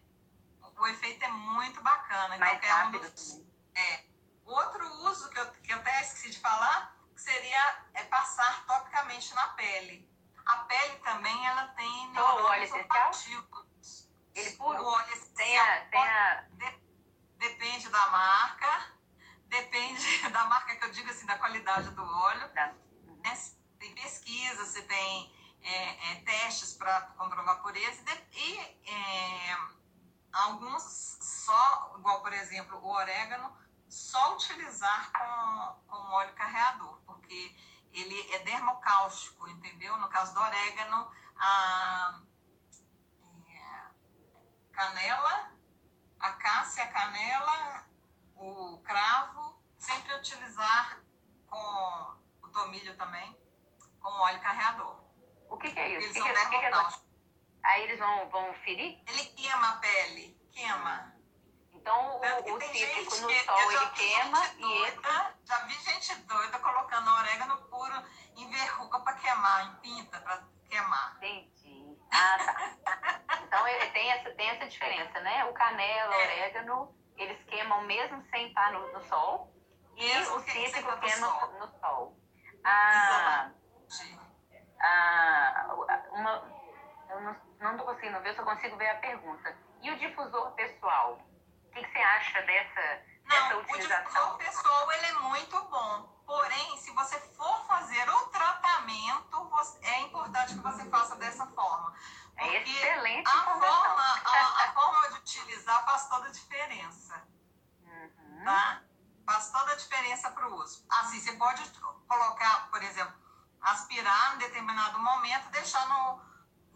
O efeito é muito bacana. Mais então, rápido. É um dos, é. Outro uso que eu, que eu até esqueci de falar seria é passar topicamente na pele. A pele também ela tem neurônios olfativos. Ele puro? O óleo tem a, tem a... De, depende da marca, depende da marca que eu digo assim, da qualidade do óleo. Tá. Tem pesquisa, você tem é, é, testes para comprovar pureza e é, alguns só, igual por exemplo o orégano, só utilizar com, com óleo carreador, porque ele é dermocáustico, entendeu? No caso do orégano, a é, canela, a cássia, a canela, o cravo, sempre utilizar com o tomilho também, com óleo carreador. O que, que é isso? Eles que são que, dermocáusticos. Que Aí eles vão, vão ferir? Ele queima a pele, queima. Então, o, o cítrico no sol, ele queima e entra... Já vi gente doida colocando orégano puro em verruga para queimar, em pinta para queimar. Entendi. Ah, tá. então, ele tem essa, tem essa diferença, né? O canela, o é. orégano, eles queimam mesmo sem estar no, no sol. E o cítrico queima no, no sol. Ah, ah, uma, eu não estou conseguindo ver, só consigo ver a pergunta. E o difusor pessoal? que, que você acha dessa, Não, dessa utilização? O pessoal ele é muito bom. Porém, se você for fazer o tratamento, é importante que você faça dessa forma. É excelente a forma, a, a, forma de utilizar faz toda a diferença. Uhum. Tá? Faz toda a diferença para o uso. Assim, você pode colocar, por exemplo, aspirar em deixar no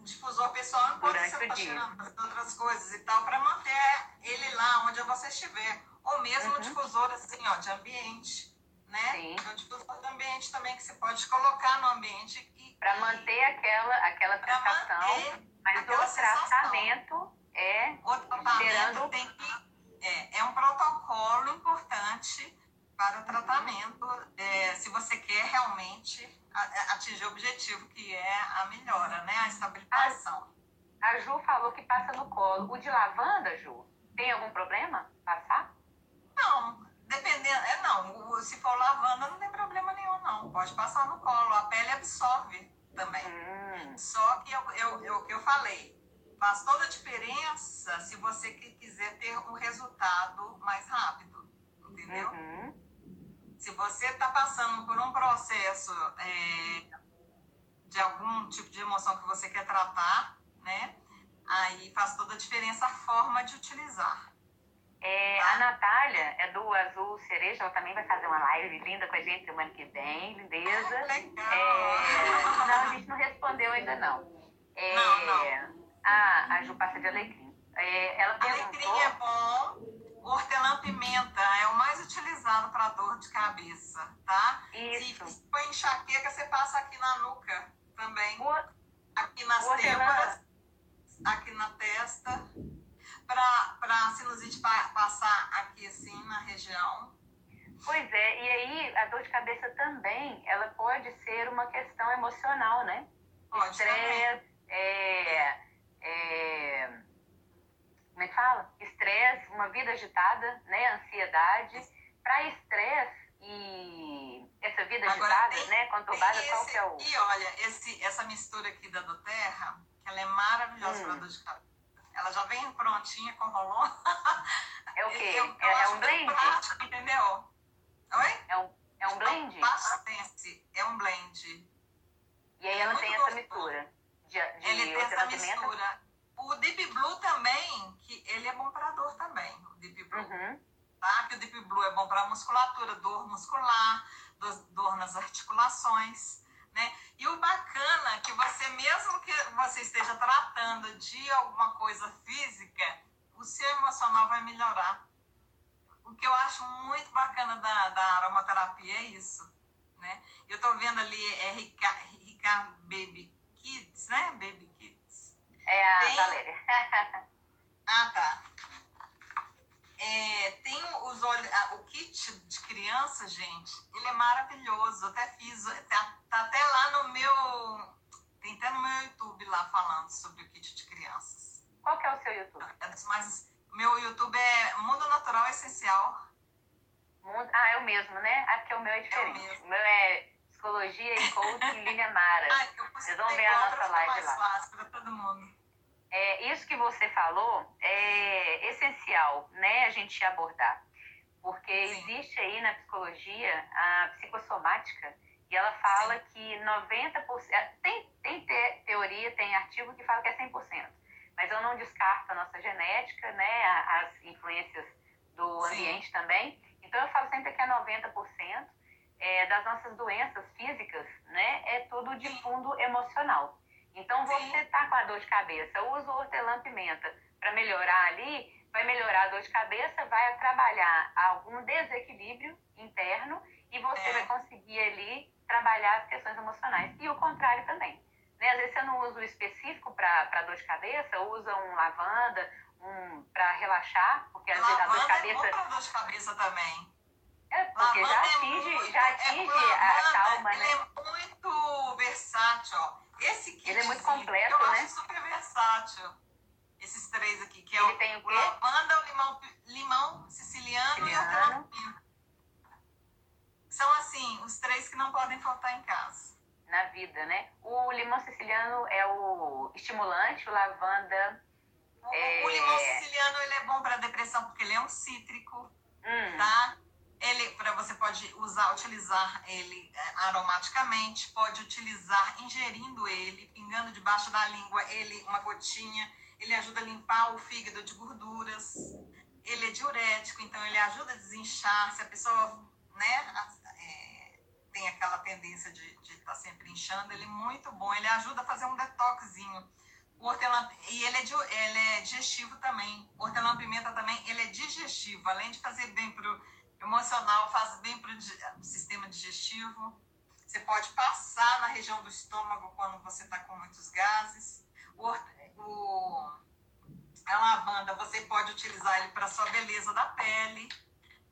difusor pessoal enquanto Durante você está tirando outras coisas e tal, para manter ele lá onde você estiver. Ou mesmo uhum. difusor assim, ó, de ambiente. Né? Sim. É um difusor de ambiente também que você pode colocar no ambiente. Para manter aquela, aquela sensação. Mas aquela o tratamento é. O tratamento tem que. É, é um protocolo importante para o tratamento, é, se você quer realmente atingir o objetivo, que é a melhora, né? A estabilização. A, a Ju falou que passa no colo. O de lavanda, Ju, tem algum problema passar? Não, dependendo. É não. Se for lavanda, não tem problema nenhum, não. Pode passar no colo. A pele absorve também. Hum. Só que eu, eu, eu, eu falei, faz toda a diferença se você quiser ter um resultado mais rápido. Entendeu? Uhum. Se você está passando por um processo é, de algum tipo de emoção que você quer tratar, né? Aí faz toda a diferença a forma de utilizar. É, tá? A Natália é do Azul Cereja, ela também vai fazer uma live linda com a gente semana que vem, lindeza. Ah, legal! É, não, a gente não respondeu ainda não. É, não, não. A, a Ju passa de alecrim. É, ela perguntou... Alecrim é bom hortelã-pimenta é o mais utilizado para dor de cabeça, tá? Isso. Se for enxaqueca, você passa aqui na nuca também. O... Aqui nas têmporas, aqui na testa. Para sinusite passar aqui assim na região. Pois é, e aí a dor de cabeça também, ela pode ser uma questão emocional, né? Pode Estresse, é, é como é que fala? Estresse, uma vida agitada, né? Ansiedade. Para estresse e essa vida Agora, agitada, tem, né? Conturbada, qual que é o. E olha, esse, essa mistura aqui da do Terra, que ela é maravilhosa hum. para dor de cabeça. Ela já vem prontinha com rolon. É o quê? Eu, eu é, é um blend? Prático, entendeu? Oi? É um, é um blend? Bastante. É um blend. E aí ela tem essa mistura. De, de Ele tem essa mistura. O Deep Blue também, que ele é bom para dor também, o Deep Blue. Uhum. Tá? Que o Deep Blue é bom para musculatura, dor muscular, dor nas articulações. Né? E o bacana é que você, mesmo que você esteja tratando de alguma coisa física, o seu emocional vai melhorar. O que eu acho muito bacana da, da aromaterapia é isso. Né? Eu estou vendo ali, é Ricardo Baby Kids, né? Baby. É a Tem... Valéria. ah, tá. É, tem os o kit de criança, gente, ele é maravilhoso. Eu até fiz, tá, tá, até lá no meu. Tem até no meu YouTube lá falando sobre o kit de crianças. Qual que é o seu YouTube? É dos mais, meu YouTube é Mundo Natural Essencial. Mundo, ah, é o mesmo, né? Ah, porque o meu é diferente. É o, o meu é Psicologia e Coaching Lilian Mara. Ai, Vocês vão ver a nossa live lá. Fácil para todo mundo. É, isso que você falou é essencial, né, a gente abordar. Porque existe aí na psicologia a psicossomática e ela fala Sim. que 90%. É, tem, tem te, teoria, tem artigo que fala que é 100%. Mas eu não descarto a nossa genética, né, as influências do Sim. ambiente também. Então eu falo sempre que é 90% é, das nossas doenças físicas, né, é tudo de fundo emocional. Então, você está com a dor de cabeça, usa o hortelã-pimenta para melhorar ali, vai melhorar a dor de cabeça, vai trabalhar algum desequilíbrio interno e você é. vai conseguir ali trabalhar as questões emocionais. E o contrário também. Né? Às vezes você não usa o específico para dor de cabeça, usa um lavanda, um para relaxar, porque às vezes a dor de cabeça. É bom dor de cabeça também. É, porque lavanda já é atinge, é muito, já atinge é, a calma, né? É muito versátil. Esse kit Ele é muito completo, eu né? acho super versátil. Esses três aqui, que é Ele o, tem o, o lavanda, o limão, limão siciliano, siciliano. e o São, assim, os três que não podem faltar em casa. Na vida, né? O limão siciliano é o estimulante, o lavanda... O, é... o limão siciliano, ele é bom para depressão, porque ele é um cítrico, hum. tá? Ele, para você pode usar, utilizar ele é, aromaticamente, pode utilizar ingerindo ele, pingando debaixo da língua ele uma gotinha. Ele ajuda a limpar o fígado de gorduras. Ele é diurético, então ele ajuda a desinchar. Se a pessoa, né, é, tem aquela tendência de estar tá sempre inchando, ele é muito bom. Ele ajuda a fazer um detoxinho. O hortelã, e ele é, ele é digestivo também. O hortelã-pimenta também, ele é digestivo. Além de fazer bem para emocional faz bem para o sistema digestivo. Você pode passar na região do estômago quando você está com muitos gases. O, o, a lavanda, você pode utilizar ele para sua beleza da pele,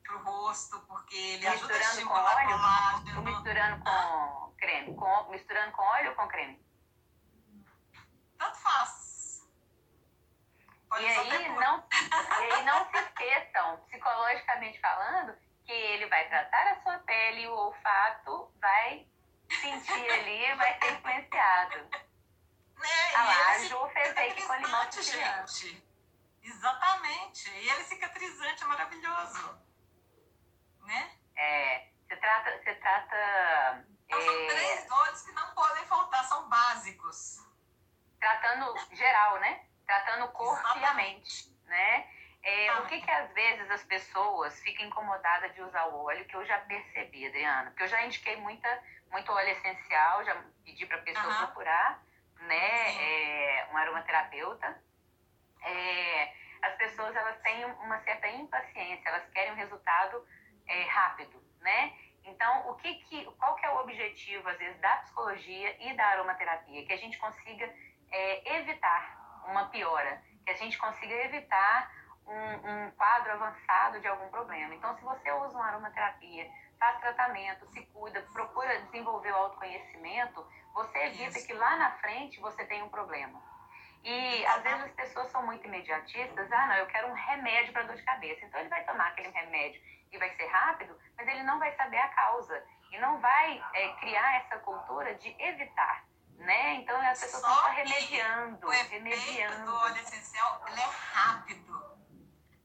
para o rosto, porque ele misturando ajuda a estimular com óleo, colágeno. Misturando com creme. Com, misturando com óleo ou com creme? Tanto faz. E aí, não, e aí não se esqueçam, psicologicamente falando, que ele vai tratar a sua pele e o olfato vai sentir ali, vai ser influenciado. Né? Ah lá, a Ju fez aqui com limão gente. Exatamente. E ele cicatrizante é maravilhoso. Né? É. Você trata. Você trata então, São é... três dores que não podem faltar, são básicos. Tratando geral, né? Tratando o corpo e a mente, né? É, o que que às vezes as pessoas ficam incomodadas de usar o óleo, que eu já percebi, Adriana, porque eu já indiquei muita, muito óleo essencial, já pedi para a pessoa uhum. procurar, né, é, um aromaterapeuta. É, as pessoas, elas têm uma certa impaciência, elas querem um resultado é, rápido, né? Então, o que que, qual que é o objetivo, às vezes, da psicologia e da aromaterapia? Que a gente consiga é, evitar uma piora, que a gente consiga evitar um, um, quadro avançado de algum problema. Então, se você usa uma aromaterapia, faz tratamento, se cuida, procura desenvolver o autoconhecimento, você evita que lá na frente você tenha um problema. E às vezes as pessoas são muito imediatistas, ah, não, eu quero um remédio para dor de cabeça. Então ele vai tomar aquele remédio e vai ser rápido, mas ele não vai saber a causa e não vai é, criar essa cultura de evitar né? As pessoas estão remediando, o remediando. do óleo essencial, ele é rápido.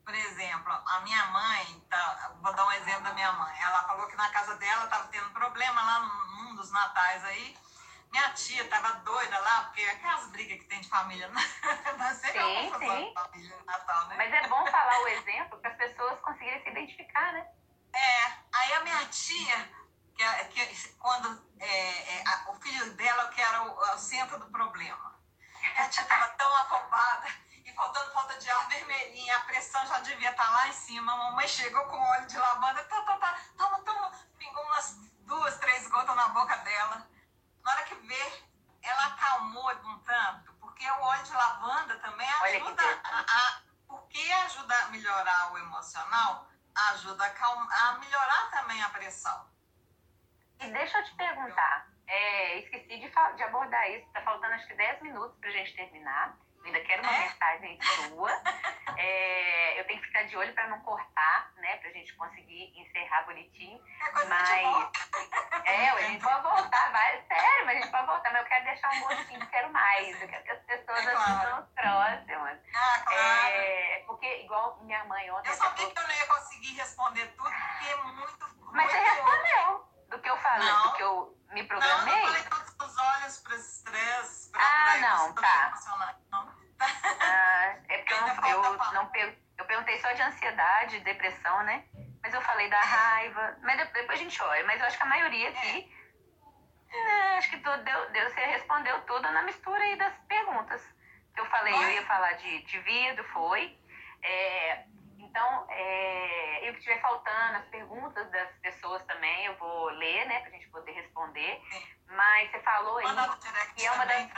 Por exemplo, a minha mãe, tá, vou dar um exemplo da minha mãe. Ela falou que na casa dela estava tendo problema lá num dos natais aí. Minha tia estava doida lá, porque aquelas brigas que tem de família, né? sempre sim, sim. família Natal, né? Mas é bom falar o exemplo para as pessoas conseguirem se identificar, né? É, minha tia, que, que quando é, é, a, o filho dela que era o, o centro do problema. A tia estava tão afobada e faltando falta de ar vermelhinha, a pressão já devia estar tá lá em cima. A mamãe chegou com óleo de lavanda, tá, tá, tá, toma, toma, pingou umas duas, três gotas na boca dela. Na hora que vê, ela acalmou um tanto, porque o óleo de lavanda também ajuda a, a, porque ajuda a melhorar o emocional, ajuda a, calma, a melhorar também a pressão. E deixa eu te perguntar, é, esqueci de, de abordar isso, tá faltando acho que 10 minutos pra gente terminar. Eu ainda quero uma é? mensagem sua. É, eu tenho que ficar de olho para não cortar, né? Pra gente conseguir encerrar bonitinho. É mas. É, a gente pode voltar, vai. Sério, mas a gente pode voltar, mas eu quero deixar um gostinho, quero mais. Eu quero que as pessoas é claro. próximas. Ah, claro. É, porque, igual minha mãe ontem. Eu sabia que eu não ia conseguir responder tudo, porque é muito. Mas muito... você respondeu do que eu falei, não. do que eu me programei. Não, eu falei todos os olhos para. Pra, ah, não, tá. Ah, é porque eu, eu, não eu perguntei só de ansiedade, depressão, né? Mas eu falei da é. raiva. Mas depois a gente olha. Mas eu acho que a maioria aqui. É. É, acho que tudo, deu, Deus respondeu tudo na mistura aí das perguntas. Que eu falei, eu ia falar de, de vida, foi. É, então, é, eu que estiver faltando, as perguntas das pessoas também, eu vou ler, né, pra gente poder responder. Mas você falou aí que é uma das.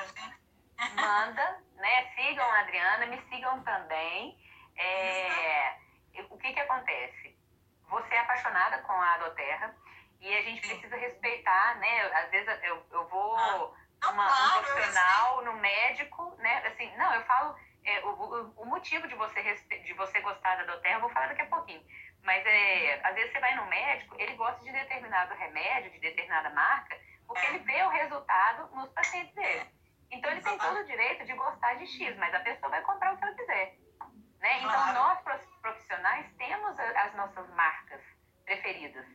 Manda, né? Sigam a Adriana, me sigam também. É, o que que acontece? Você é apaixonada com a Adoterra e a gente precisa respeitar, né? Às vezes eu, eu vou ah, uma, um profissional, no médico, né? Assim, não, eu falo é, o, o, motivo de você, de você gostar da Adoterra, eu vou falar daqui a pouquinho. Mas é, às vezes você vai no médico, ele gosta de determinado remédio, de determinada marca, porque é. ele vê o resultado nos pacientes dele. Então ele tem todo o direito de gostar de X, mas a pessoa vai comprar o que ela quiser. Né? Então nós profissionais temos as nossas marcas preferidas.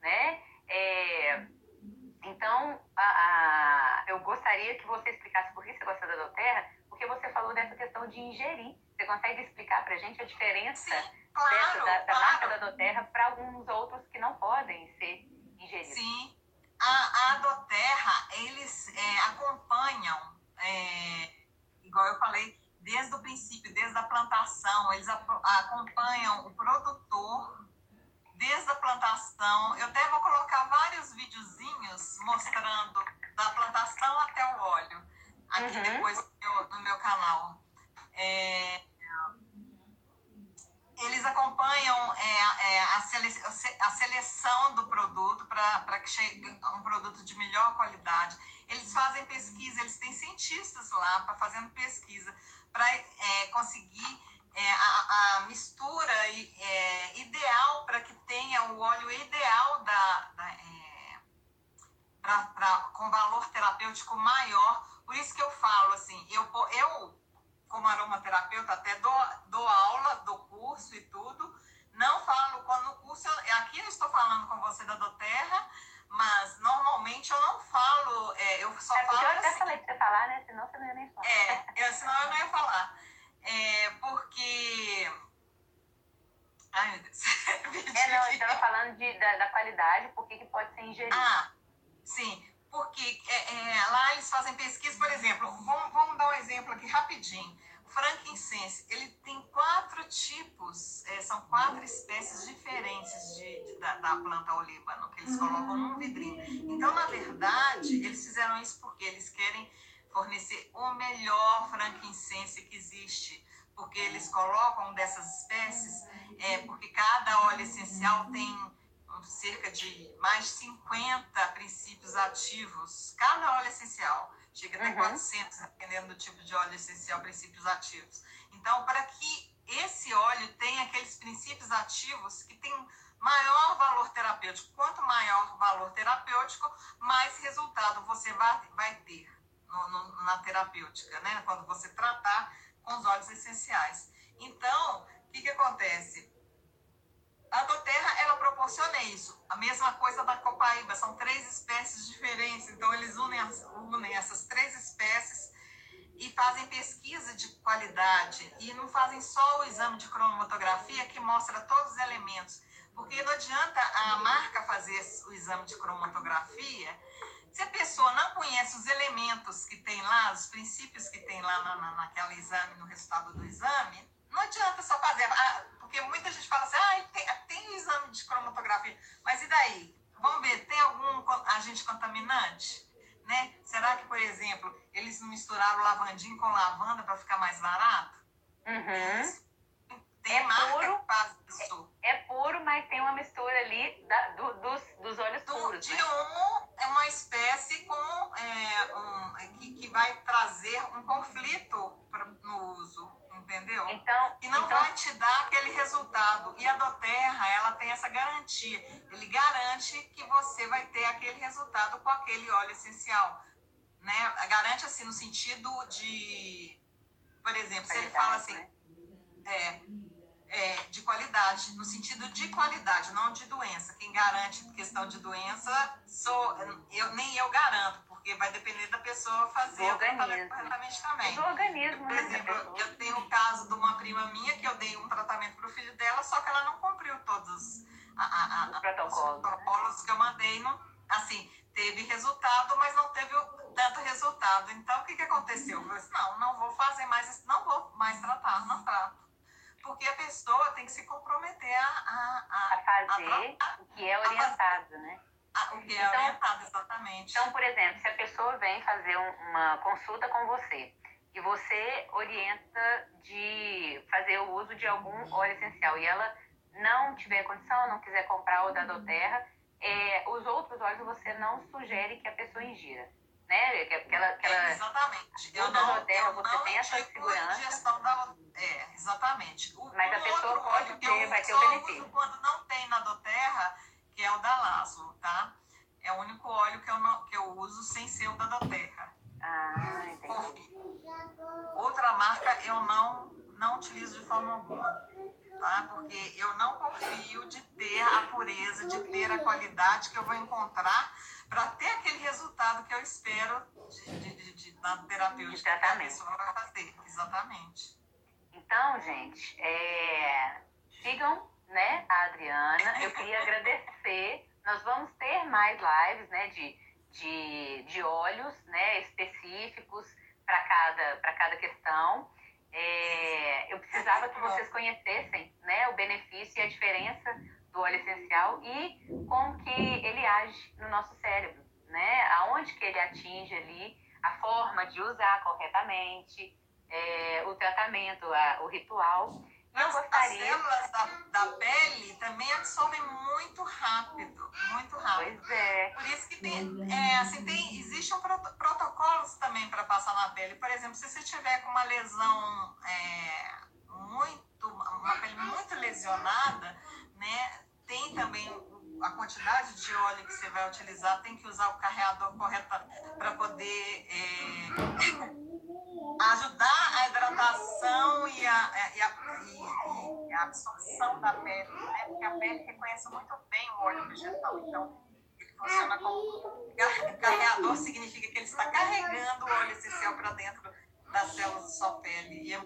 Né? É, então a, a, eu gostaria que você explicasse por que você gosta da Doterra, porque você falou dessa questão de ingerir. Você consegue explicar para a gente a diferença claro, dessa, da, da claro. marca da Doterra para alguns outros que não podem ser ingeridos? Sim. A, a Doterra, eles é, acompanham é, igual eu falei, desde o princípio, desde a plantação, eles acompanham o produtor desde a plantação. Eu até vou colocar vários videozinhos mostrando da plantação até o óleo aqui uhum. depois no meu, no meu canal. É, eles acompanham é, é, a, sele, a, seleção do produto para que chegue um produto de melhor qualidade. Eles fazem pesquisa, eles têm cientistas lá para fazendo pesquisa para é, conseguir é, a, a, mistura é, ideal para que tenha o óleo ideal da, da é, pra, pra, com valor terapêutico maior. Por isso que eu falo assim, eu, eu como aromaterapeuta, até dou, dou aula, dou curso e tudo. Não falo quando no curso, eu, aqui eu estou falando com você da Doterra, mas normalmente eu não falo, é, eu só é, falo. Eu até assim, falei pra você falar, né? Senão você não ia nem falar. É, eu, senão eu não ia falar. É, porque. Ai, meu Deus. é, não, eu estava falando de, da, da qualidade, por que pode ser ingerido. Ah, sim porque é, é, lá eles fazem pesquisa, por exemplo, vamos, vamos dar um exemplo aqui rapidinho. Frankincense, ele tem quatro tipos, é, são quatro espécies diferentes de, de da, da, planta olíbano, que eles colocam num vidrinho. Então, na verdade, eles fizeram isso porque eles querem fornecer o melhor frankincense que existe, porque eles colocam dessas espécies, é, porque cada óleo essencial tem cerca de mais de 50 princípios ativos, cada óleo essencial. Chega até uhum. 400, dependendo do tipo de óleo essencial, princípios ativos. Então, para que esse óleo tenha aqueles princípios ativos que têm maior valor terapêutico. Quanto maior valor terapêutico, mais resultado você vai, vai ter no, no, na terapêutica, né? Quando você tratar com os óleos essenciais. Então, o que, que acontece? A doterra, ela proporciona isso. A mesma coisa da copaíba, são três espécies diferentes, então eles unem, unem essas três espécies e fazem pesquisa de qualidade e não fazem só o exame de cromatografia que mostra todos os elementos, porque não adianta a marca fazer fazer o exame de cromatografia, se a pessoa não conhece os elementos que tem lá, os princípios que tem lá na, na, naquele exame, no resultado do exame, não adianta só fazer. Ah, porque muita gente fala assim, ah, tem, tem exame de cromatografia, mas e daí? Vamos ver, tem algum agente contaminante? Né? Será que, por exemplo, eles misturaram lavandinho com lavanda para ficar mais barato? Uhum. Tem é marca puro, que faz isso. É, é, puro, mas tem uma mistura ali da, do, dos, dos óleos do, puros. De né? um é uma espécie com, é, um, que, que vai trazer um conflito pra, no uso entendeu? Então, e não então... vai te dar aquele resultado. E a Doterra, ela tem essa garantia. Ele garante que você vai ter aquele resultado com aquele óleo essencial. Né? Garante assim no sentido de, por exemplo, se ele fala assim, né? é, é, de qualidade, no sentido de qualidade, não de doença. Quem garante questão de doença, sou, eu, nem eu garanto, porque vai depender da pessoa fazer o tratamento corretamente também. Do organismo, Por né, exemplo, eu tenho o caso de uma prima minha que eu dei um tratamento para o filho dela, só que ela não cumpriu todos a, a, a, os protocolos, os protocolos né? que eu mandei. Não, assim, teve resultado, mas não teve tanto resultado. Então, o que, que aconteceu? Eu falei assim, não, não vou fazer mais, não vou mais tratar, não trato porque a pessoa tem que se comprometer a, a, a, a fazer a, o que é orientado, né? O que é então, orientado, exatamente. Então, por exemplo, se a pessoa vem fazer uma consulta com você e você orienta de fazer o uso de algum óleo essencial e ela não tiver condição, não quiser comprar o da Doterra, é, os outros óleos você não sugere que a pessoa ingira né? Aquela, aquela, é, exatamente. Eu não, eu você não tem essa segurança. Da, é, exatamente. O, Mas a pessoa pode ter, vai ter o benefício. Eu não, não utilizo de forma alguma. Tá? Porque eu não confio de ter a pureza, de ter a qualidade que eu vou encontrar para ter aquele resultado que eu espero de, de, de, de terapêutica que a pessoa vai fazer. Exatamente. Então, gente, é, sigam né, a Adriana. Eu queria agradecer. Nós vamos ter mais lives né, de, de, de óleos né, específicos para cada, cada questão. É, eu precisava que vocês conhecessem né, o benefício e a diferença do óleo essencial e como que ele age no nosso cérebro, né? Aonde que ele atinge ali, a forma de usar corretamente, é, o tratamento, a, o ritual. As, gostaria... as células da, da, pele também absorvem muito rápido, muito rápido. Pois é. Por isso que tem, é, assim, tem, existem protocolos também para passar na pele. Por exemplo, se você tiver com uma lesão é, muito, uma pele muito lesionada, né? Tem também a quantidade de óleo que você vai utilizar, tem que usar o carreador correto para poder é, ajudar a hidratação e a, e a, e, a, absorção da pele, né? Porque a pele reconhece muito bem o óleo vegetal, então ele funciona como carreador, significa que ele está carregando o óleo essencial para dentro das células da sua pele. E é